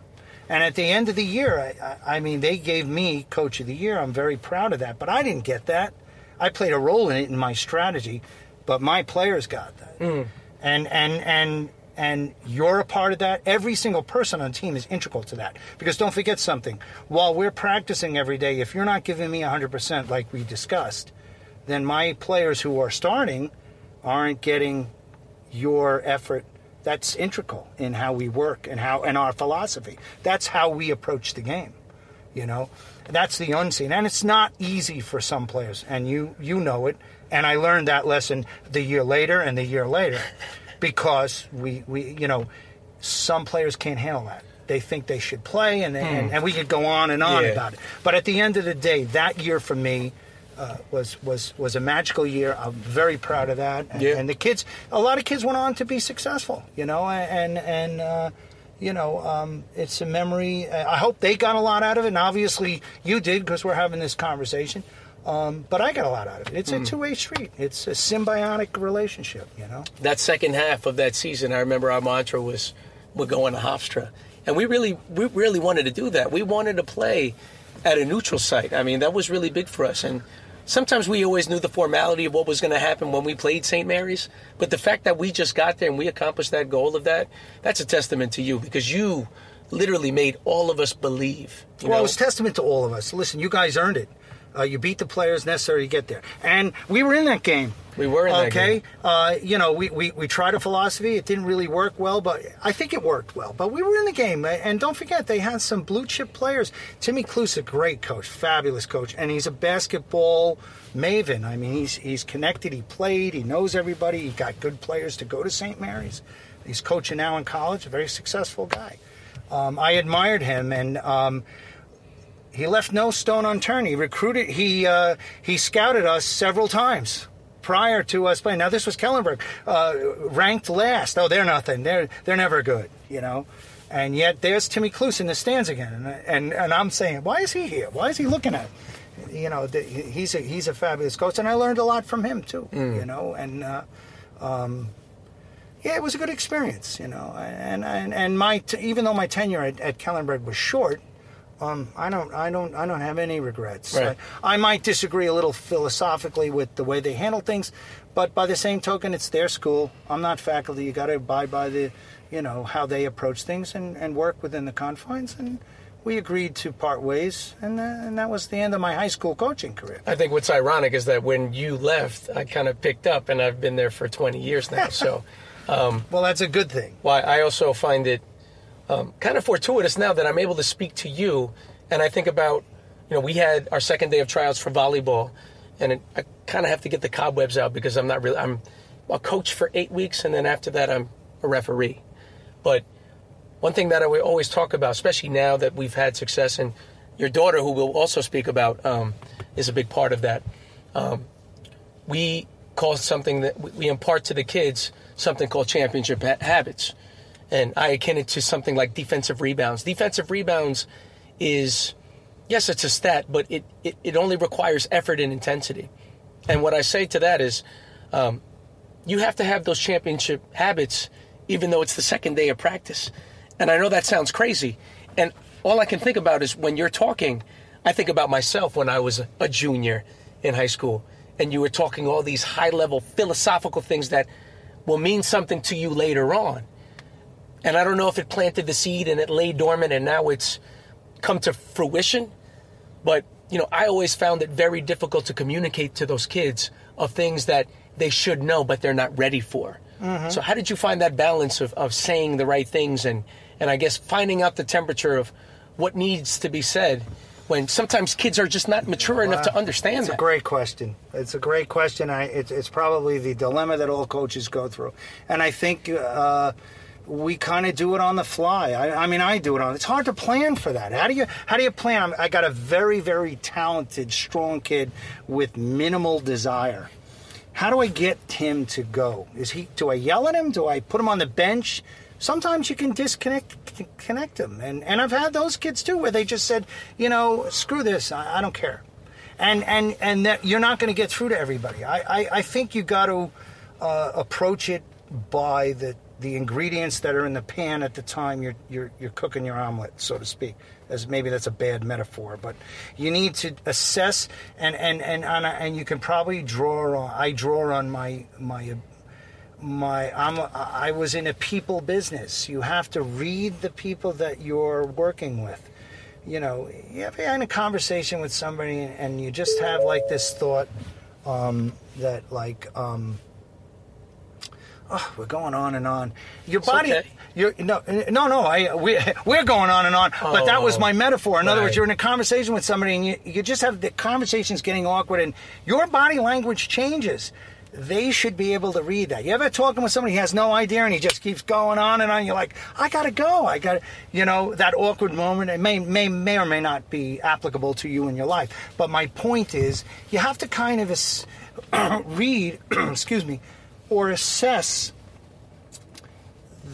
And at the end of the year, I, I, I mean, they gave me coach of the year. I'm very proud of that. But I didn't get that. I played a role in it in my strategy, but my players got that. Mm. And and and and you're a part of that. Every single person on the team is integral to that. Because don't forget something. While we're practicing every day, if you're not giving me 100% like we discussed, then my players who are starting aren't getting your effort that's integral in how we work and how and our philosophy. That's how we approach the game. You know, that's the unseen, and it's not easy for some players, and you you know it. And I learned that lesson the year later and the year later, because we we you know some players can't handle that. They think they should play, and and, and we could go on and on Yeah. about it. But at the end of the day, that year for me. Uh, was was was a magical year. I'm very proud of that. And, Yeah. and the kids, a lot of kids went on to be successful. You know, and and uh, you know, um, it's a memory. I hope they got a lot out of it, and obviously you did because we're having this conversation. Um, but I got a lot out of it. It's a two-way street. It's a symbiotic relationship. You know. that second half of that season, I remember our mantra was, "We're going to Hofstra," and we really, we really wanted to do that. We wanted to play at a neutral site. I mean, that was really big for us. And sometimes we always knew the formality of what was going to happen when we played St. Mary's, but the fact that we just got there and we accomplished that goal of that, that's a testament to you because you literally made all of us believe. Well, know? it was testament to all of us. Listen, you guys earned it. Uh, you beat the players necessary to get there, and we were in that game. We were in that okay. Uh, you know, we, we we tried a philosophy. It didn't really work well, but I think it worked well. But we were in the game, and don't forget they had some blue chip players. Timmy Cluess, a great coach, fabulous coach, and he's a basketball maven. I mean, he's he's connected. He played. He knows everybody. He got good players to go to St. Mary's. He's coaching now in college. A very successful guy. Um, I admired him, and um, he left no stone unturned. He recruited. He uh, he scouted us several times prior to us playing. Now this was Kellenberg, uh, ranked last. Oh, they're nothing. They're they're never good. You know. And yet there's Timmy Cluess in the stands again, and and, and I'm saying, why is he here? Why is he looking at? You know, the, he's a he's a fabulous coach, and I learned a lot from him too. You know, and uh, um, yeah, it was a good experience. You know, and and and my t- even though my tenure at, at Kellenberg was short, um, I don't, I don't, I don't have any regrets. Right. I, I might disagree a little philosophically with the way they handle things, but by the same token, it's their school. I'm not faculty. You got to abide by the, you know, how they approach things and, and work within the confines. And we agreed to part ways, and uh, and that was the end of my high school coaching career. I think what's ironic is that when you left, I kind of picked up, and I've been there for 20 years now. So. Well, that's a good thing. why I also find it um, kind of fortuitous now that I'm able to speak to you, and I think about, you know, we had our second day of tryouts for volleyball, and it, I kind of have to get the cobwebs out because I'm not really I'm a coach for eight weeks, and then after that I'm a referee. But one thing that I always talk about, especially now that we've had success, and your daughter, who we'll also speak about, um, is a big part of that. Um, we call something that we- we impart to the kids something called championship ha- habits. And I akin it to something like defensive rebounds. Defensive rebounds is, yes, it's a stat, but it, it, it only requires effort and intensity. And what I say to that is, um, you have to have those championship habits, even though it's the second day of practice. And I know that sounds crazy. And all I can think about is when you're talking, I think about myself when I was a, a junior in high school, and you were talking all these high level philosophical things that will mean something to you later on. And I don't know if it planted the seed and it lay dormant and now it's come to fruition. But, you know, I always found it very difficult to communicate to those kids of things that they should know, but they're not ready for. So, how did you find that balance of, of saying the right things and, and I guess finding out the temperature of what needs to be said when sometimes kids are just not mature enough to understand It's a great question. It's a great question. I, it's, it's probably the dilemma that all coaches go through, and I think uh, we kind of do it on the fly. I, I mean, I do it on. It's hard to plan for that. How do you how do you plan? I'm, I got a very very talented, strong kid with minimal desire. How do I get him to go? Is he? Do I yell at him? Do I put him on the bench? Sometimes you can disconnect connect them, and and I've had those kids too, where they just said, you know, screw this, I, I don't care, and and and that you're not going to get through to everybody. I I, I think you got to uh, approach it by the the ingredients that are in the pan at the time you're you're you're cooking your omelet, so to speak. As maybe that's a bad metaphor, but you need to assess and and and and, and you can probably draw on. I draw on my my my I'm a, I was in a people business. You have to read the people that you're working with. You know, you have in a conversation with somebody and you just have like this thought um, that like um, oh, we're going on and on. Your body, okay. you're no, no, no. I we we're going on and on. but that was Oh, my metaphor. In other words, you're in a conversation with somebody, and you you just have the conversation's getting awkward, and your body language changes. They should be able to read that. You ever talking with somebody who has no idea and he just keeps going on and on? You're like, I gotta go. I gotta, you know, that awkward moment. It may may may or may not be applicable to you in your life. But my point is, you have to kind of read, excuse me, or assess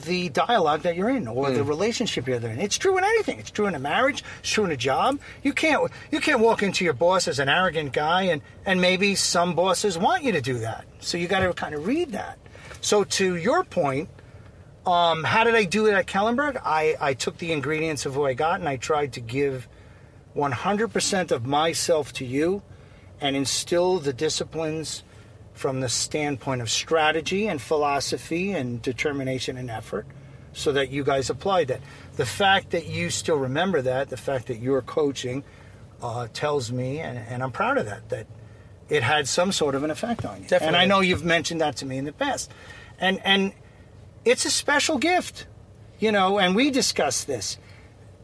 the dialogue that you're in or the relationship you're in. It's true in anything. It's true in a marriage. It's true in a job. You can't you can't walk into your boss as an arrogant guy and and maybe some bosses want you to do that. So you got to kind of read that. So to your point, um, how did I do it at Kellenberg? I I took the ingredients of who I got and I tried to give 100% of myself to you and instill the disciplines from the standpoint of strategy and philosophy and determination and effort so that you guys applied that. The fact that you still remember that, the fact that you're coaching, uh, tells me, and, and I'm proud of that, that it had some sort of an effect on you. And I know you've mentioned that to me in the past. And, and it's a special gift, you know, and we discussed this.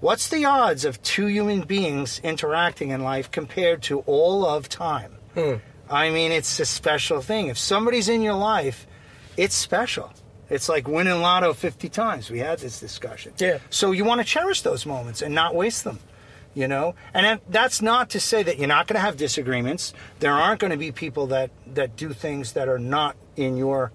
What's the odds of two human beings interacting in life compared to all of time? I mean, it's a special thing. If somebody's in your life, it's special. It's like winning lotto 50 times. We had this discussion. Yeah. So you want to cherish those moments and not waste them, you know? And that's not to say that you're not going to have disagreements. There aren't going to be people that, that do things that are not in your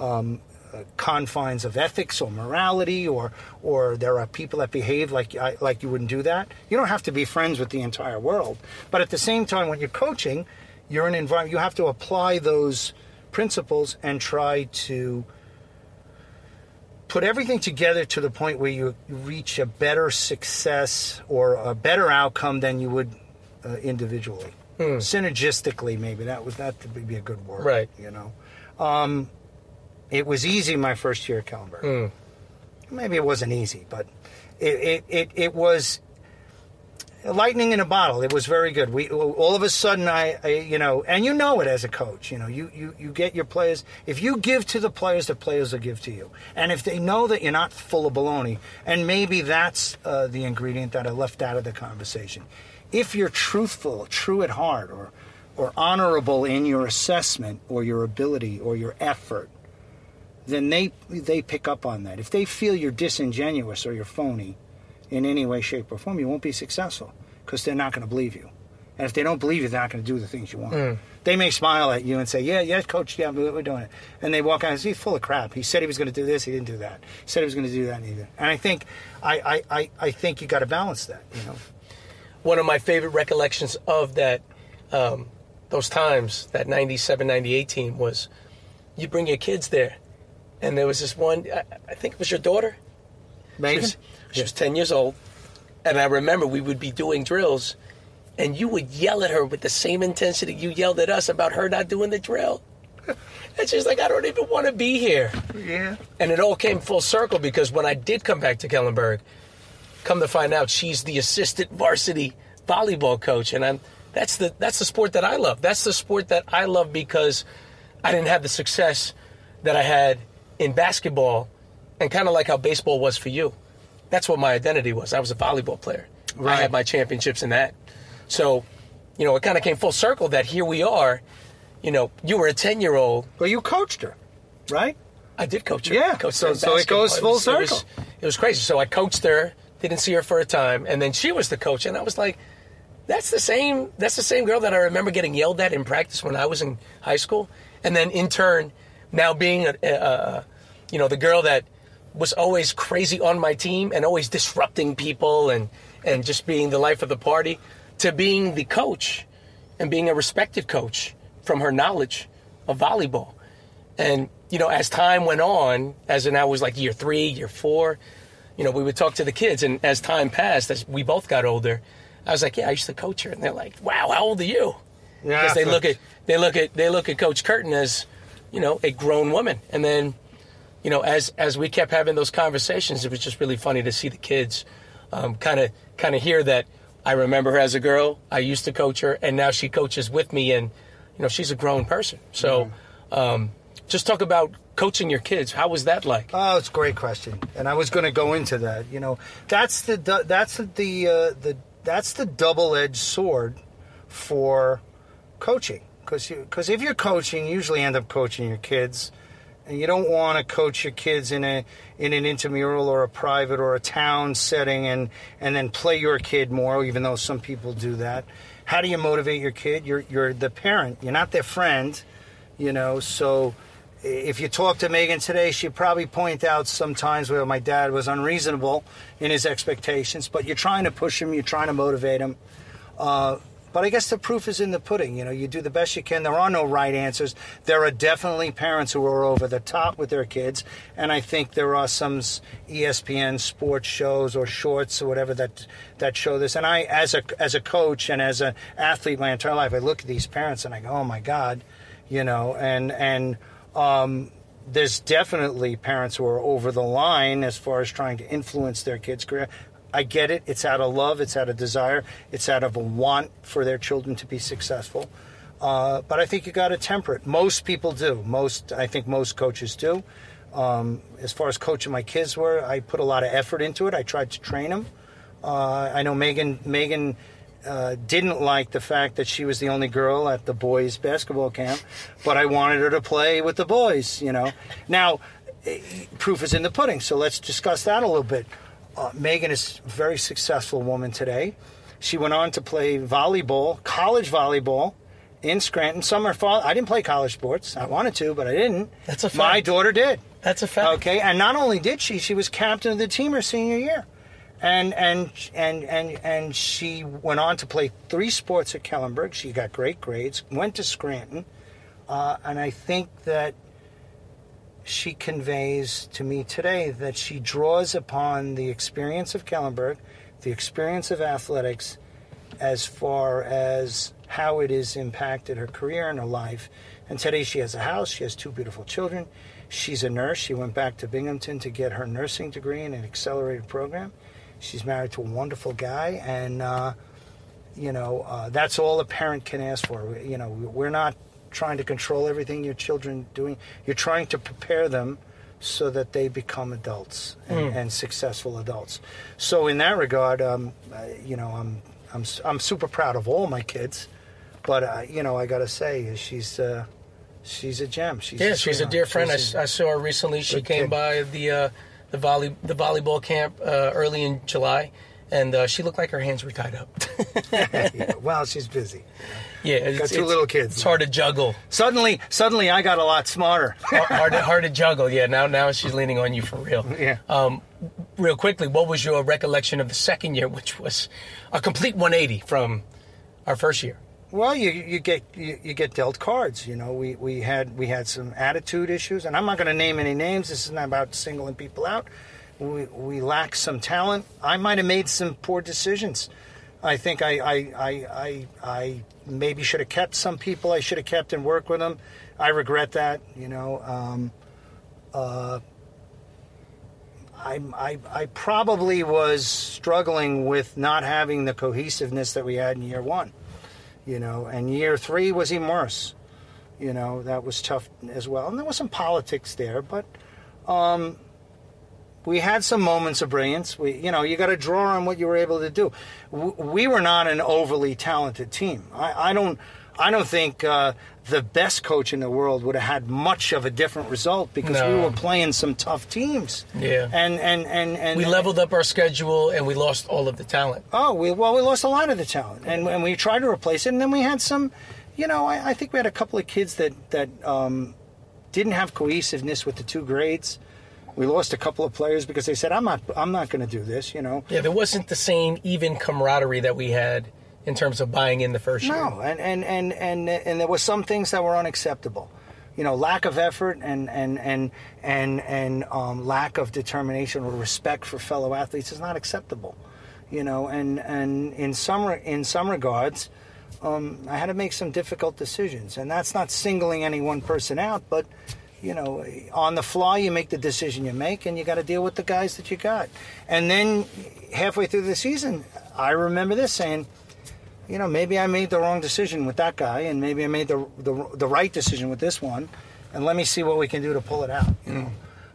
um, uh, confines of ethics or morality, or or there are people that behave like like you wouldn't do that. You don't have to be friends with the entire world, but at the same time, when you're coaching, you're an environment. You have to apply those principles and try to put everything together to the point where you reach a better success or a better outcome than you would uh, individually. Synergistically, maybe that would that would be a good word. Right. You know. Um, it was easy my first year at Kellenberg. Maybe it wasn't easy, but it, it, it, it was lightning in a bottle. It was very good. We all of a sudden, I, I you know, and you know it as a coach. You know, you, you you get your players. If you give to the players, the players will give to you. And if they know that you're not full of baloney, and maybe that's uh, the ingredient that I left out of the conversation. If you're truthful, true at heart, or or honorable in your assessment, or your ability, or your effort, then they they pick up on that. If they feel you're disingenuous or you're phony in any way, shape, or form, you won't be successful because they're not going to believe you. And if they don't believe you, they're not going to do the things you want. They may smile at you and say, "Yeah, yeah, coach, yeah, we're doing it," and they walk out and say, "He's full of crap. He said he was going to do this, he didn't do that. He said he was going to do that, didn't." And I think, I, I, I, I think you got to balance that. You know, one of my favorite recollections of that um, those times that 97 98 team was you bring your kids there and there was this one i, I think it was your daughter Megan. She was 10 years old and i remember we would be doing drills and you would yell at her with the same intensity you yelled at us about her not doing the drill and she's like i don't even want to be here Yeah. and it all came full circle because when I did come back to Kellenberg, come to find out she's the assistant varsity volleyball coach, and I'm that's the that's the sport that I love. That's the sport that I love because I didn't have the success that I had in basketball, and kind of like how baseball was for you. That's what my identity was. I was a volleyball player. I had my championships in that. So, you know, it kind of came full circle that here we are. You know, you were a ten year old Well, you coached her, right? I did coach her. Yeah, I coached so- her so it goes full was- circle. It was, it was crazy. So I coached her, didn't see her for a time, and then she was the coach, and I was like, "That's the same. That's the same girl that I remember getting yelled at in practice when I was in high school." And then in turn, now being a, a, a you know, the girl that was always crazy on my team and always disrupting people and and just being the life of the party, to being the coach and being a respected coach from her knowledge of volleyball. And you know, as time went on, as in I was like year three, year four, you know, we would talk to the kids, and as time passed, as we both got older, I was like, yeah, I used to coach her, and they're like, wow, how old are you? Yeah, Because they look at they look at they look at Coach Curtin as, you know, a grown woman, and then, you know, as as we kept having those conversations, it was just really funny to see the kids, kind of kind of hear that. I remember her as a girl. I used to coach her, and now she coaches with me, and you know, she's a grown person. So, um, just talk about coaching your kids. How was that like? Oh, it's a great question, and I was going to go into that. You know, that's the that's the uh, the that's the double-edged sword for coaching because because if you're coaching, you usually end up coaching your kids, and you don't want to coach your kids in a in an intramural or a private or a town setting, and and then play your kid more, even though some people do that. How do you motivate your kid? You're you're the parent. You're not their friend, you know. So if you talk to Megan today, she'd probably point out sometimes where my dad was unreasonable in his expectations, but you're trying to push him, you're trying to motivate him. Uh, but I guess the proof is in the pudding. You know, you do the best you can. There are no right answers. There are definitely parents who are over the top with their kids, and I think there are some ESPN sports shows or shorts or whatever that that show this. And I, as a as a coach and as an athlete, my entire life, I look at these parents and I go, "Oh my God," you know, and and um, there's definitely parents who are over the line as far as trying to influence their kids' career. I get it. It's out of love. It's out of desire. It's out of a want for their children to be successful. Uh, but I think you got to temper it. Most people do. Most, I think, most coaches do. Um, as far as coaching my kids were, I put a lot of effort into it. I tried to train them. Uh, I know Megan. Megan uh, didn't like the fact that she was the only girl at the boys' basketball camp, but I wanted her to play with the boys. You know. Now, eh, proof is in the pudding. So let's discuss that a little bit. Uh, Megan is a very successful woman today. She went on to play volleyball, college volleyball, in Scranton. Summer, fall. I didn't play college sports. I wanted to, but I didn't. That's a fact. My daughter did. That's a fact. Okay, and not only did she, she was captain of the team her senior year, and and and and and she went on to play three sports at Kellenberg. She got great grades. Went to Scranton, uh, and I think that she conveys to me today that she draws upon the experience of Kellenberg, the experience of athletics, as far as how it has impacted her career and her life. And today she has a house, she has two beautiful children. She's a nurse. She went back to Binghamton to get her nursing degree in an accelerated program. She's married to a wonderful guy, and uh, you know uh, that's all a parent can ask for. You know, we're not trying to control everything your children doing. You're trying to prepare them so that they become adults and, and successful adults. So in that regard, um, uh, you know, I'm I'm I'm super proud of all my kids, but uh, you know, I got to say, she's uh, she's a gem. She's Yeah, she's a dear friend. I, She's s- a- I saw her recently. She came kid. by the uh, the volley the volleyball camp uh, early in July, and uh, she looked like her hands were tied up. yeah, well, she's busy. Yeah, it's, Got two little kids. It's hard to juggle. Suddenly, suddenly, I got a lot smarter. hard, hard to, hard to juggle. Yeah, now now she's leaning on you for real. Yeah. Um, real quickly, what was your recollection of the second year, which was a complete 180 from our first year? Well, you you get you, you get dealt cards. You know, we, we had we had some attitude issues, and I'm not going to name any names. This is not about singling people out. We we lack some talent. I might have made some poor decisions. I think I I, I, I, I maybe should have kept some people. I should have kept and worked with them. I regret that. You know. Um, I, I, I probably was struggling with not having the cohesiveness that we had in year one, you know, and year three was even worse. You know, that was tough as well. And there was some politics there, but um, we had some moments of brilliance. We, you know, you got to draw on what you were able to do. W- We were not an overly talented team. I, I don't, I don't think uh, the best coach in the world would have had much of a different result because we were playing some tough teams. Yeah. And and and and We leveled up our schedule and we lost all of the talent. Oh, we, well, we lost a lot of the talent, and, and we tried to replace it, and then we had some, you know, I, I think we had a couple of kids that that um, didn't have cohesiveness with the two grades. We lost a couple of players because they said, "I'm not, I'm not going to do this," you know. Yeah, there wasn't the same even camaraderie that we had in terms of buying in the first year. No, and and and and and there were some things that were unacceptable. you know, lack of effort and and and and and um, lack of determination or respect for fellow athletes is not acceptable. You know, and and in some in some regards, um, I had to make some difficult decisions, and that's not singling any one person out, but you know, on the fly, you make the decision you make, and you got to deal with the guys that you got. And then halfway through the season, I remember this saying, you know, maybe I made the wrong decision with that guy, and maybe I made the the, the right decision with this one, and let me see what we can do to pull it out. You know,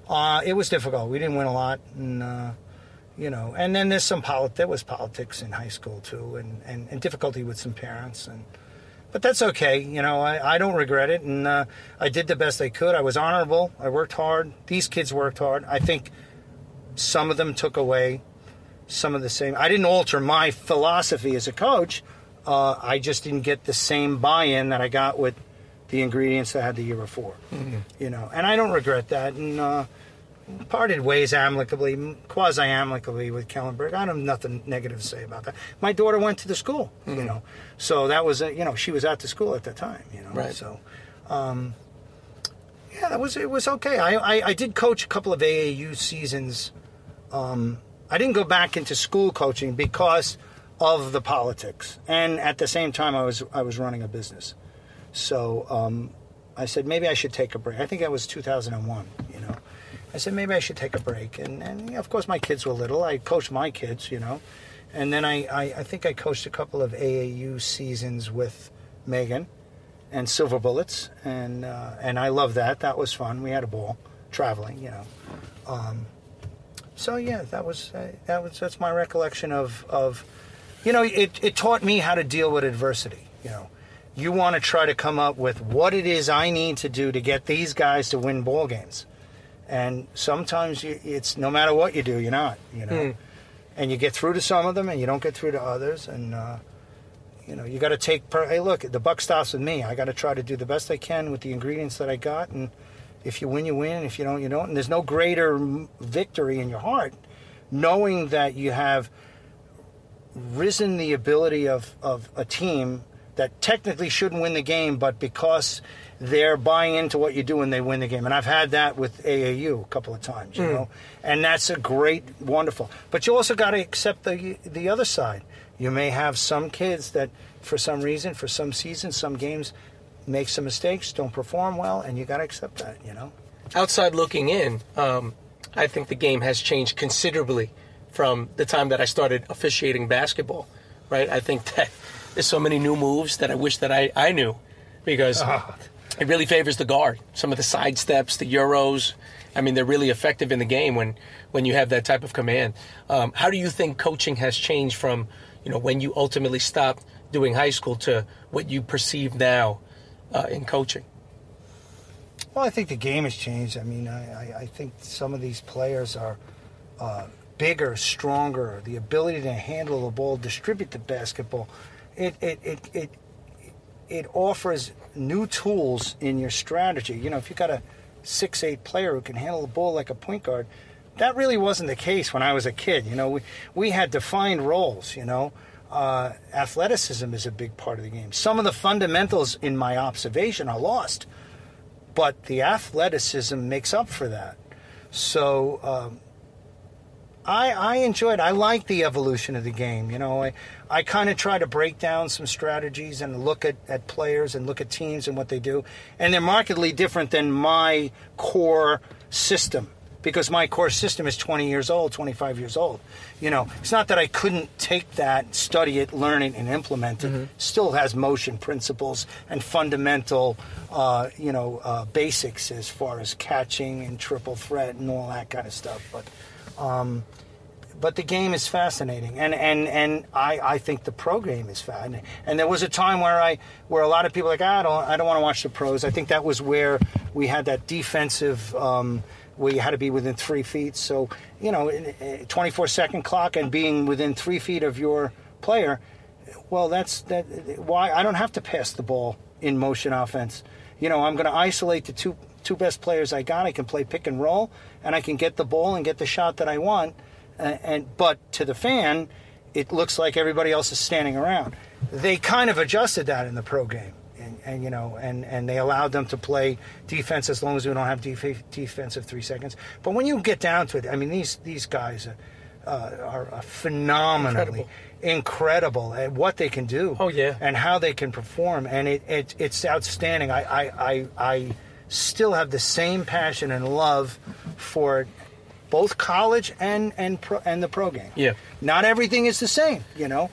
uh, it was difficult. We didn't win a lot, and uh, you know, and then there's some politics. there was politics in high school too, and, and, and difficulty with some parents, and but that's okay. You know, I, I don't regret it, and uh, I did the best I could. I was honorable. I worked hard. These kids worked hard. I think some of them took away some of the same. I didn't alter my philosophy as a coach. Uh, I just didn't get the same buy-in that I got with the ingredients I had the year before. Mm-hmm. You know, and I don't regret that. And uh, parted ways amicably, quasi amicably with Kellenberg. I don't have nothing negative to say about that. My daughter went to the school, mm-hmm. you know, so that was a, you know she was at the school at the time, you know. Right. So, um, yeah, that was it was okay. I, I, I did coach a couple of AAU seasons. Um, I didn't go back into school coaching because of the politics, and at the same time, I was I was running a business. So um, I said maybe I should take a break. I think that was 2001. You know, I said maybe I should take a break, and and of course my kids were little. I coached my kids, you know, and then I I, I think I coached a couple of AAU seasons with Megan and Silver Bullets, and uh, and I love that. That was fun. We had a ball traveling, you know. Um, so yeah, that was uh, that was that's my recollection of of you know, it, it taught me how to deal with adversity. You know, you want to try to come up with what it is I need to do to get these guys to win ball games. And sometimes you, it's no matter what you do, you're not, you know. Mm. And you get through to some of them and you don't get through to others. And, uh, you know, you got to take, per- hey, look, the buck stops with me. I got to try to do the best I can with the ingredients that I got. And if you win, you win. If you don't, you don't. And there's no greater victory in your heart knowing that you have – risen the ability of, of a team that technically shouldn't win the game, but because they're buying into what you do and they win the game. And I've had that with AAU a couple of times, you mm. know, and that's a great, wonderful. But you also got to accept the the other side. You may have some kids that, for some reason, for some seasons, some games, make some mistakes, don't perform well, and you got to accept that, you know. Outside looking in, um, I think the game has changed considerably from the time that I started officiating basketball, right? I think that there's so many new moves that I wish that I, I knew because uh-huh. it really favors the guard. Some of the side steps, the euros, I mean, they're really effective in the game when, when you have that type of command. Um, how do you think coaching has changed from, you know, when you ultimately stopped doing high school to what you perceive now uh, in coaching? Well, I think the game has changed. I mean, I, I think some of these players are uh, bigger, stronger, the ability to handle the ball, distribute the basketball. It it it it, it offers new tools in your strategy. You know, if you got a six eight player who can handle the ball like a point guard, that really wasn't the case when I was a kid. You know, we we had defined roles. You know. Uh, athleticism is a big part of the game. Some of the fundamentals in my observation are lost, but the athleticism makes up for that. So um, I, I enjoyed. I like the evolution of the game. You know, I, I kind of try to break down some strategies and look at, at players and look at teams and what they do, and they're markedly different than my core system because my core system is 20 years old, 25 years old. You know, it's not that I couldn't take that, study it, learn it, and implement it. Mm-hmm. Still has motion principles and fundamental, uh, you know, uh, basics as far as catching and triple threat and all that kind of stuff. But um, but the game is fascinating, and and and I, I think the pro game is fascinating. And there was a time where I where a lot of people like ah, I don't I don't want to watch the pros. I think that was where we had that defensive. Um, where you had to be within three feet. So, you know, 24 second clock and being within three feet of your player, well, that's that. Why I don't have to pass the ball in motion offense. You know, I'm going to isolate the two two best players I got. I can play pick and roll, and I can get the ball and get the shot that I want. Uh, and but to the fan, it looks like everybody else is standing around. They kind of adjusted that in the pro game, and, and you know, and and they allowed them to play defense as long as we don't have def- defensive three seconds. But when you get down to it, I mean, these these guys. Uh, uh, are, are phenomenally incredible. incredible. at what they can do. Oh yeah, and how they can perform, and it, it it's outstanding. I, I I I still have the same passion and love for both college and and pro, and the pro game. Yeah, not everything is the same, you know.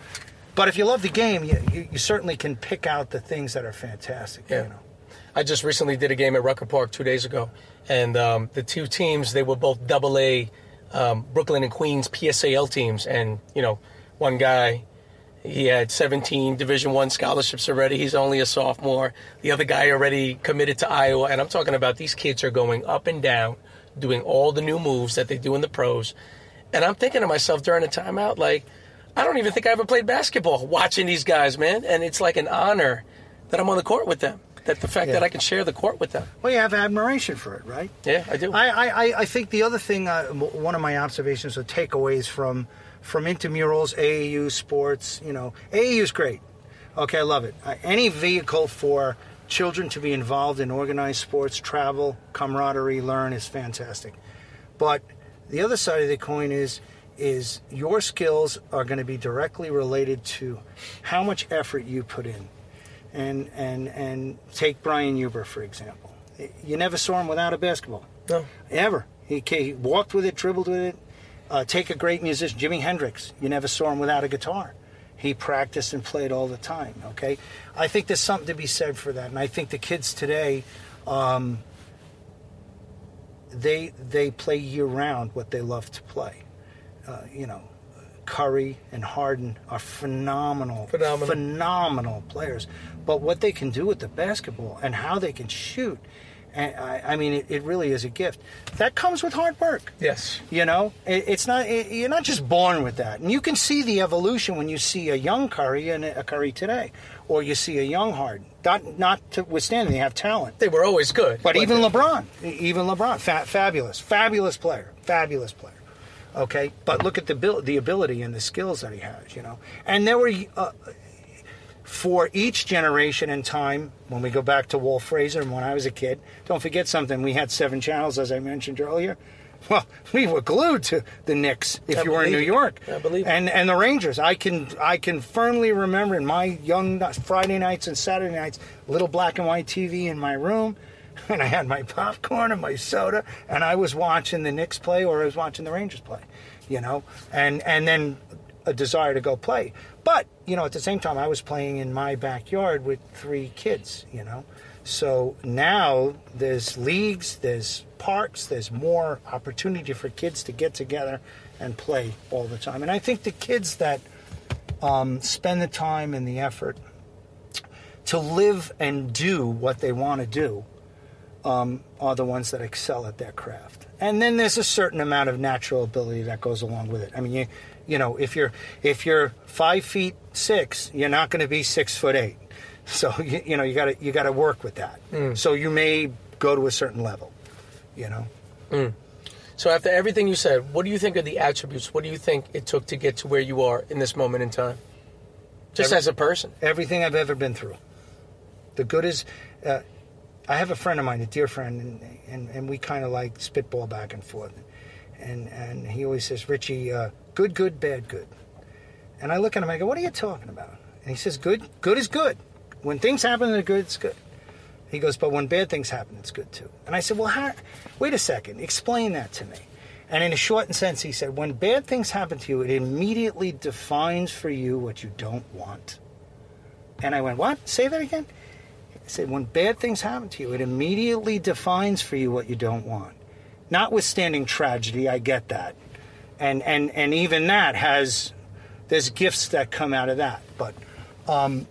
But if you love the game, you, you, you certainly can pick out the things that are fantastic. Yeah. You know. I just recently did a game at Rucker Park two days ago, and um, the two teams they were both double A um, Brooklyn and Queens PSAL teams, and you know, one guy he had 17 Division One scholarships already. He's only a sophomore. The other guy already committed to Iowa, and I'm talking about these kids are going up and down, doing all the new moves that they do in the pros. And I'm thinking to myself during a timeout, like, I don't even think I ever played basketball watching these guys, man. And it's like an honor that I'm on the court with them that the fact yeah. that I can share the court with them. Well, you have admiration for it, right? Yeah, I do. I I, I think the other thing, uh, one of my observations or takeaways from from intramurals, AAU sports, you know, AAU is great. Okay, I love it. Uh, any vehicle for children to be involved in organized sports, travel, camaraderie, learn is fantastic. But the other side of the coin is is your skills are going to be directly related to how much effort you put in and and and take Brian Huber for example. You never saw him without a basketball. No, ever. He, he walked with it, dribbled with it. Uh, take a great musician, Jimi Hendrix. You never saw him without a guitar. He practiced and played all the time. Okay, I think there's something to be said for that, and I think the kids today. Um, they they play year round what they love to play. Uh, you know, Curry and Harden are phenomenal, phenomenal, phenomenal players. But what they can do with the basketball and how they can shoot, I, I mean, it, it, really is a gift. That comes with hard work. Yes, you know, it, it's not it, you're not just born with that, and you can see the evolution when you see a young Curry and a Curry today, or you see a young Harden. Not not to withstand, they have talent. They were always good. But even LeBron, even LeBron, fa- fabulous, fabulous player, fabulous player. Okay, but look at the the ability and the skills that he has, you know. And there were uh, for each generation in time. When we go back to Walt Frazier and when I was a kid, don't forget something. We had seven channels, as I mentioned earlier. Well, we were glued to the Knicks if I you were in New York. I believe and and the Rangers. I can I can firmly remember in my young Friday nights and Saturday nights, little black and white TV in my room and I had my popcorn and my soda, and I was watching the Knicks play or I was watching the Rangers play, you know, and and then a desire to go play. But you know, at the same time, I was playing in my backyard with three kids, you know. So now there's leagues, there's parks, there's more opportunity for kids to get together and play all the time. And I think the kids that um, spend the time and the effort to live and do what they want to do um, are the ones that excel at their craft. And then there's a certain amount of natural ability that goes along with it. I mean, you, you know, if you're if you're five feet six, you're not going to be six foot eight. So you, you know you got to you got to work with that. Mm. So you may go to a certain level, you know. Mm. So after everything you said, what do you think are the attributes? What do you think it took to get to where you are in this moment in time? Just Every, as a person. Everything I've ever been through. The good is. Uh, I have a friend of mine, a dear friend, and, and, and we kind of like spitball back and forth. And, and he always says, Richie, uh, good, good, bad, good. And I look at him, I go, what are you talking about? And he says, good, good is good. When things happen that are good, it's good. He goes, but when bad things happen, it's good too. And I said, well, how, wait a second, explain that to me. And in a shortened sense, he said, when bad things happen to you, it immediately defines for you what you don't want. And I went, what? Say that again? He said, when bad things happen to you, it immediately defines for you what you don't want. Notwithstanding tragedy, I get that. And, and, and even that has, there's gifts that come out of that. But um,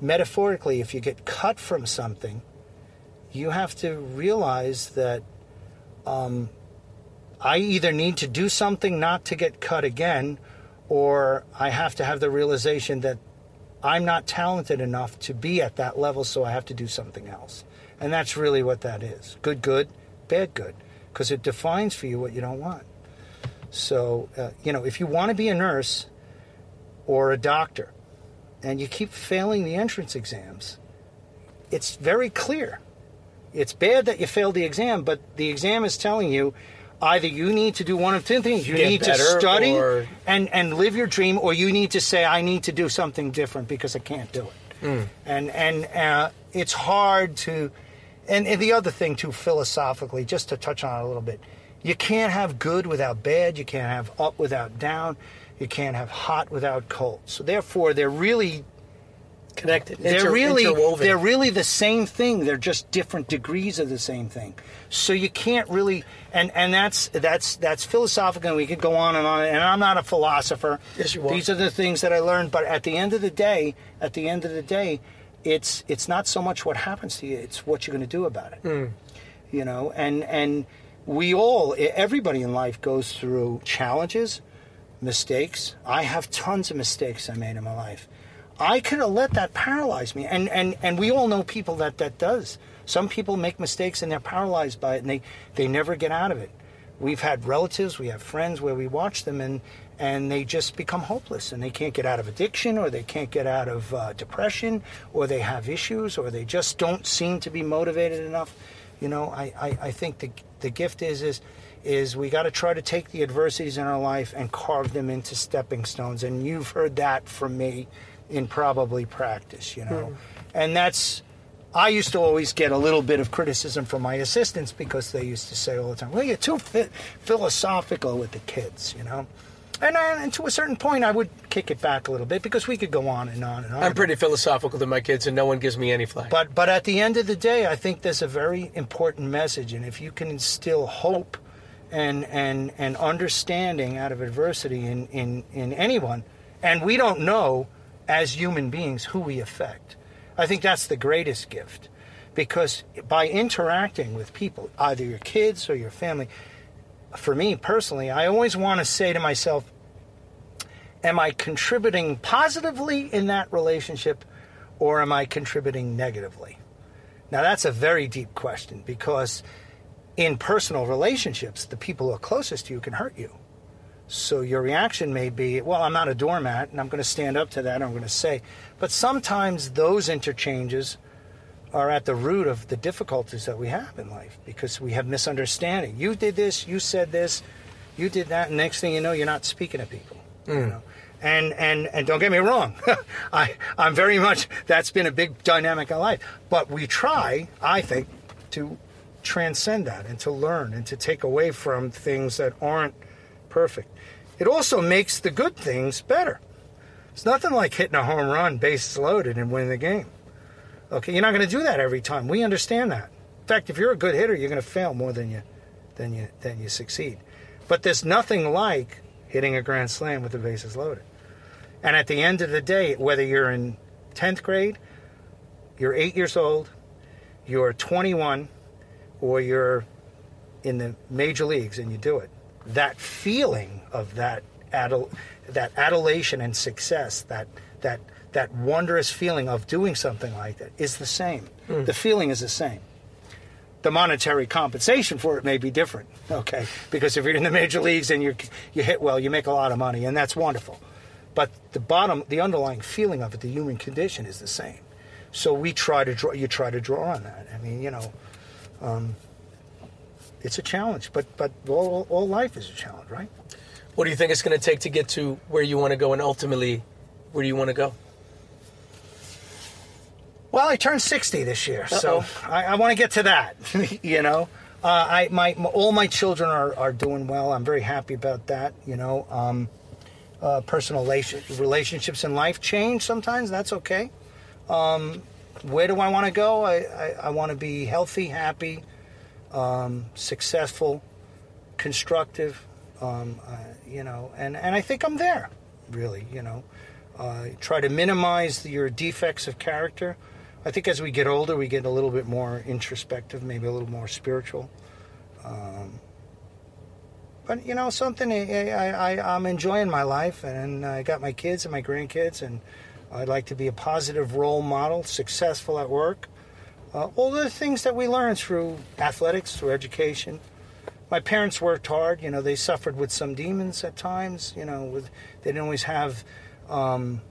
metaphorically, if you get cut from something, you have to realize that um, I either need to do something not to get cut again, or I have to have the realization that I'm not talented enough to be at that level, so I have to do something else. And that's really what that is good, good, bad, good, because it defines for you what you don't want. So, uh, you know, if you want to be a nurse or a doctor and you keep failing the entrance exams, it's very clear. It's bad that you failed the exam, but the exam is telling you either you need to do one of two things. You Get need to study or- and, and live your dream, or you need to say, I need to do something different because I can't do it. And, and uh, it's hard to. And, and the other thing, too, philosophically, just to touch on it a little bit, you can't have good without bad. You can't have up without down. You can't have hot without cold. So, therefore, they're really Connected. they're Inter- really interwoven. they're really the same thing. They're just different degrees of the same thing. So you can't really and and that's that's that's philosophical. And we could go on and on. And I'm not a philosopher. Yes, you are. These are the things that I learned. But at the end of the day, at the end of the day, it's it's not so much what happens to you. It's what you're going to do about it. Hmm. You know, and and we all everybody in life goes through challenges mistakes. I have tons of mistakes I made in my life. I could have let that paralyze me, and and and we all know people that that does. Some people make mistakes and they're paralyzed by it, and they they never get out of it. We've had relatives, we have friends where we watch them and and they just become hopeless and they can't get out of addiction or they can't get out of uh, depression or they have issues or they just don't seem to be motivated enough. You know, I, I, I think the the gift is is is we got to try to take the adversities in our life and carve them into stepping stones. And you've heard that from me in probably practice, you know. Hmm. And that's, I used to always get a little bit of criticism from my assistants because they used to say all the time, well, you're too phi- philosophical with the kids, you know. And, I, and to a certain point, I would kick it back a little bit because we could go on and on and on. I'm pretty philosophical to my kids, and no one gives me any flack. But but at the end of the day, I think there's a very important message, and if you can instill hope and and and understanding out of adversity in in in anyone, and we don't know as human beings who we affect. I think that's the greatest gift, because by interacting with people, either your kids or your family, for me personally, I always want to say to myself, am I contributing positively in that relationship or am I contributing negatively? Now, that's a very deep question because in personal relationships, the people who are closest to you can hurt you. So your reaction may be, well, I'm not a doormat and I'm going to stand up to that I'm going to say. But sometimes those interchanges are at the root of the difficulties that we have in life because we have misunderstanding. You did this, you said this, you did that, and next thing you know, you're not speaking to people. You mm. know? And and and don't get me wrong, I I'm very much that's been a big dynamic in life. But we try, I think, to transcend that and to learn and to take away from things that aren't perfect. It also makes the good things better. It's nothing like hitting a home run, bases loaded, and winning the game. Okay, you're not going to do that every time. We understand that. In fact, if you're a good hitter, you're going to fail more than you than you than you succeed. But there's nothing like hitting a grand slam with the bases loaded. And at the end of the day, whether you're in 10th grade, you're 8 years old, you're 21, or you're in the major leagues and you do it, that feeling of that adul- that adulation and success, that that that wondrous feeling of doing something like that is the same. The feeling is the same. The monetary compensation for it may be different, okay? Because if you're in the major leagues and you you hit well, you make a lot of money, and that's wonderful. But the bottom, the underlying feeling of it, the human condition, is the same. So we try to draw. You try to draw on that. I mean, you know, um, it's a challenge, but but all, all life is a challenge, right? what do you think it's going to take to get to where you want to go, and ultimately, where do you want to go? Well, I turned 60 this year, so Uh-oh. I, I want to get to that. you know, uh, I my, my all my children are, are doing well. I'm very happy about that. You know, um, uh, personal relation, relationships in life change sometimes. That's okay. Um, where do I want to go? I, I, I want to be healthy, happy, um, successful, constructive. Um, uh, you know, and, and I think I'm there. Really, you know, uh, try to minimize your defects of character. I think as we get older, we get a little bit more introspective, maybe a little more spiritual. Um, but you know, something I, I, I, I'm enjoying my life, and I got my kids and my grandkids, and I'd like to be a positive role model, successful at work. Uh, all the things that we learn through athletics, through education. My parents worked hard. You know, they suffered with some demons at times. You know, with they didn't always have um,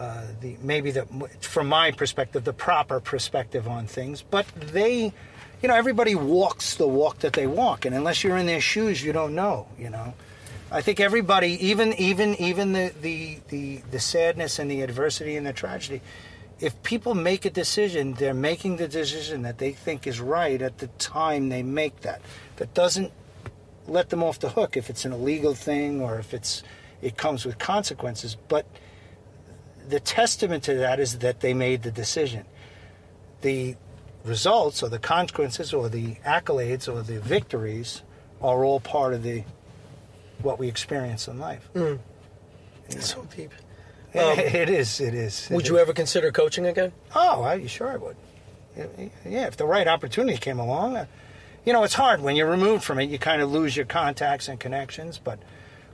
uh, the maybe the from my perspective the proper perspective on things. But they, you know, everybody walks the walk that they walk, and unless you're in their shoes, you don't know. You know, I think everybody, even even even the the the, the sadness and the adversity and the tragedy. If people make a decision, they're making the decision that they think is right at the time they make that. That doesn't let them off the hook if it's an illegal thing or if it's it comes with consequences. But the testament to that is that they made the decision. The results or the consequences or the accolades or the victories are all part of the what we experience in life. Mm. so deep. Um, it is. It is. Would it you ever consider coaching again? Oh, I, sure I would. Yeah, if the right opportunity came along. Uh, you know, it's hard when you're removed from it. You kind of lose your contacts and connections, but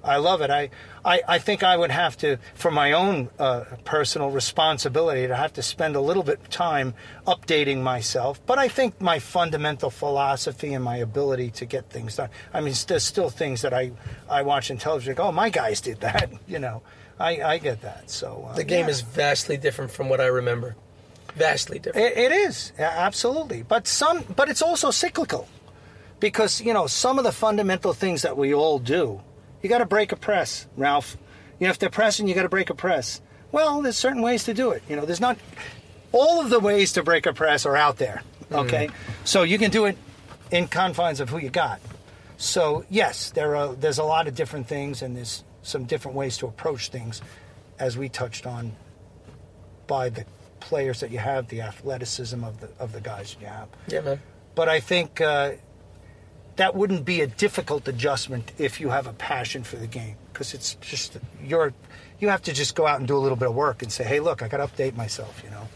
I love it. I, I, I think I would have to, for my own uh, personal responsibility, to have to spend a little bit of time updating myself. But I think my fundamental philosophy and my ability to get things done. I mean, there's still things that I, I watch in television. Like, oh, my guys did that. You know, I, I get that. So uh, The game yeah. is vastly different from what I remember. Vastly different. It, it is absolutely, but some, but it's also cyclical, because you know some of the fundamental things that we all do. You got to break a press, Ralph. You have to press and you got to break a press. Well, there's certain ways to do it. You know, there's not all of the ways to break a press are out there. Okay, so you can do it in confines of who you got. So yes, there are there's a lot of different things, and there's some different ways to approach things, as we touched on by the players that you have, the athleticism of the of the guys that you have. Yeah, man. But I think uh, that wouldn't be a difficult adjustment if you have a passion for the game, because it's just you're you have to just go out and do a little bit of work and say, hey, look, I got to update myself. You know,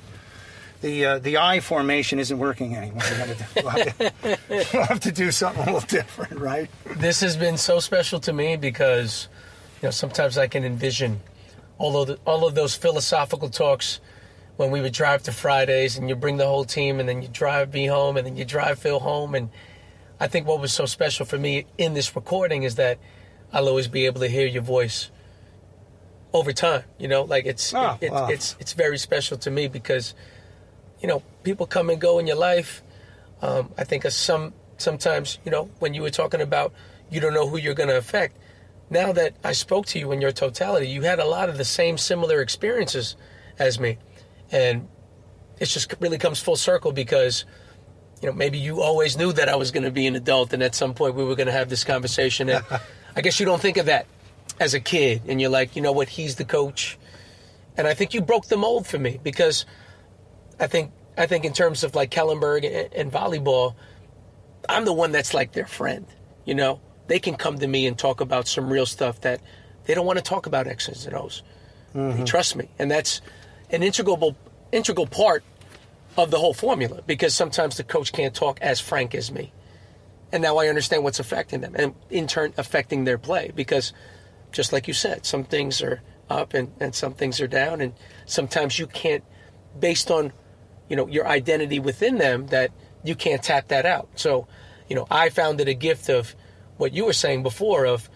the uh, the I formation isn't working anymore. We'll, have to, we'll have to do something a little different, right? This has been so special to me because, you know, sometimes I can envision the, all of those philosophical talks when we would drive to Fridays and you bring the whole team and then you drive me home and then you drive Phil home and I think what was so special for me in this recording is that I'll always be able to hear your voice over time. You know, like it's Oh, it, wow. it's it's very special to me because you know people come and go in your life. Um, I think some sometimes you know when you were talking about you don't know who you're going to affect. Now that I spoke to you in your totality, you had a lot of the same similar experiences as me, and it just really comes full circle because you know maybe you always knew that I was going to be an adult, and at some point we were going to have this conversation. And I guess you don't think of that as a kid, and you're like, you know what, he's the coach, and I think you broke the mold for me because I think I think in terms of like Kellenberg and, and volleyball, I'm the one that's like their friend. You know, they can come to me and talk about some real stuff that they don't want to talk about X's and O's. They mm-hmm. trust me, and that's an integral integral part of the whole formula because sometimes the coach can't talk as frank as me, and now I understand what's affecting them, and in turn affecting their play because, just like you said, some things are up and, and some things are down, and sometimes you can't, based on, you know, your identity within them, that you can't tap that out. So, you know, I found it a gift of what you were saying before of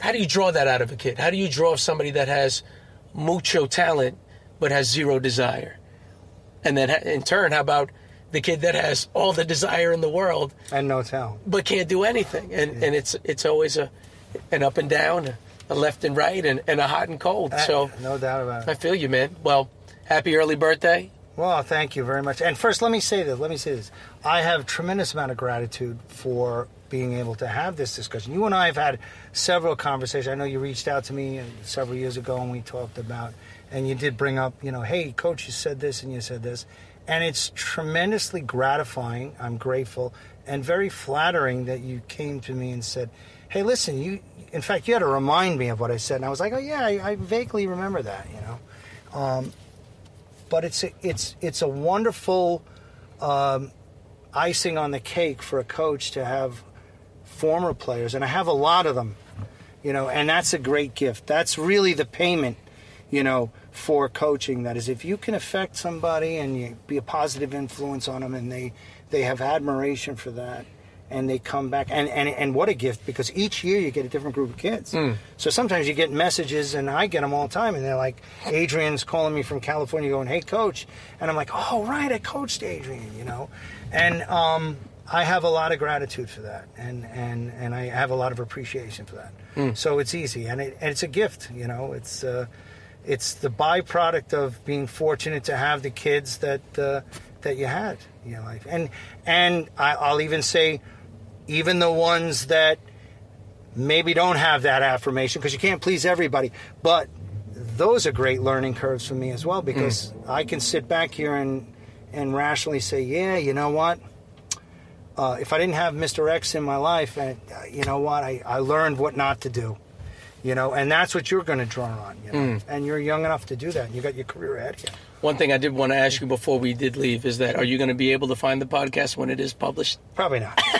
how do you draw that out of a kid? How do you draw somebody that has mucho talent but has zero desire? And then in turn, how about the kid that has all the desire in the world And no talent. but can't do anything? And and it's it's always a an up and down, a left and right, and, and a hot and cold. So no doubt about it. I feel you, man. Well, happy early birthday. Well, thank you very much. And first, let me say this. Let me say this. I have tremendous amount of gratitude for being able to have this discussion. You and I have had several conversations. I know you reached out to me uh, several years ago, and we talked about, and you did bring up, you know, hey, coach, you said this and you said this, and it's tremendously gratifying. I'm grateful and very flattering that you came to me and said, hey, listen, you. In fact, you had to remind me of what I said, and I was like, oh yeah, I, I vaguely remember that, you know but it's a, it's it's a wonderful um, icing on the cake for a coach to have former players, and I have a lot of them, you know, and that's a great gift. That's really the payment, you know, for coaching. That is, if you can affect somebody and you be a positive influence on them, and they they have admiration for that, and they come back and, and and what a gift because each year you get a different group of kids Hmm. so sometimes you get messages and i get them all the time and they're like adrian's calling me from california going hey coach and i'm like oh right i coached adrian you know and um, i have a lot of gratitude for that and and and i have a lot of appreciation for that Hmm. so it's easy and, it, and it's a gift you know it's uh, it's the byproduct of being fortunate to have the kids that uh, that you had in your life. And and I, i'll even say even the ones that maybe don't have that affirmation because you can't please everybody but those are great learning curves for me as well because i can sit back here and and rationally say yeah you know what? Uh, if i didn't have mr x in my life and uh, you know what? I, I learned what not to do you know and that's what you're going to draw on you know? Mm. and you're young enough to do that you got your career ahead of you One thing I did want to ask you before we did leave is that are you going to be able to find the podcast when it is published? probably not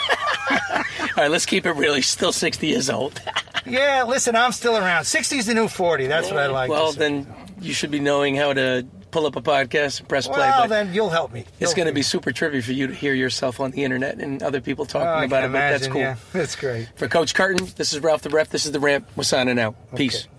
All right, let's keep it real. He's still 60 years old. yeah listen i'm still around 60's the new 40 that's what i like to well, then you should be knowing how to pull up a podcast and press play. well then you'll help me it's You'll- going to be super trippy for you to hear yourself on the internet and other people talking Oh, about it. But that's cool. yeah. That's great. For Coach Curtin, this is Ralph the Ref. This is the Rant. We're signing out. Peace. Okay.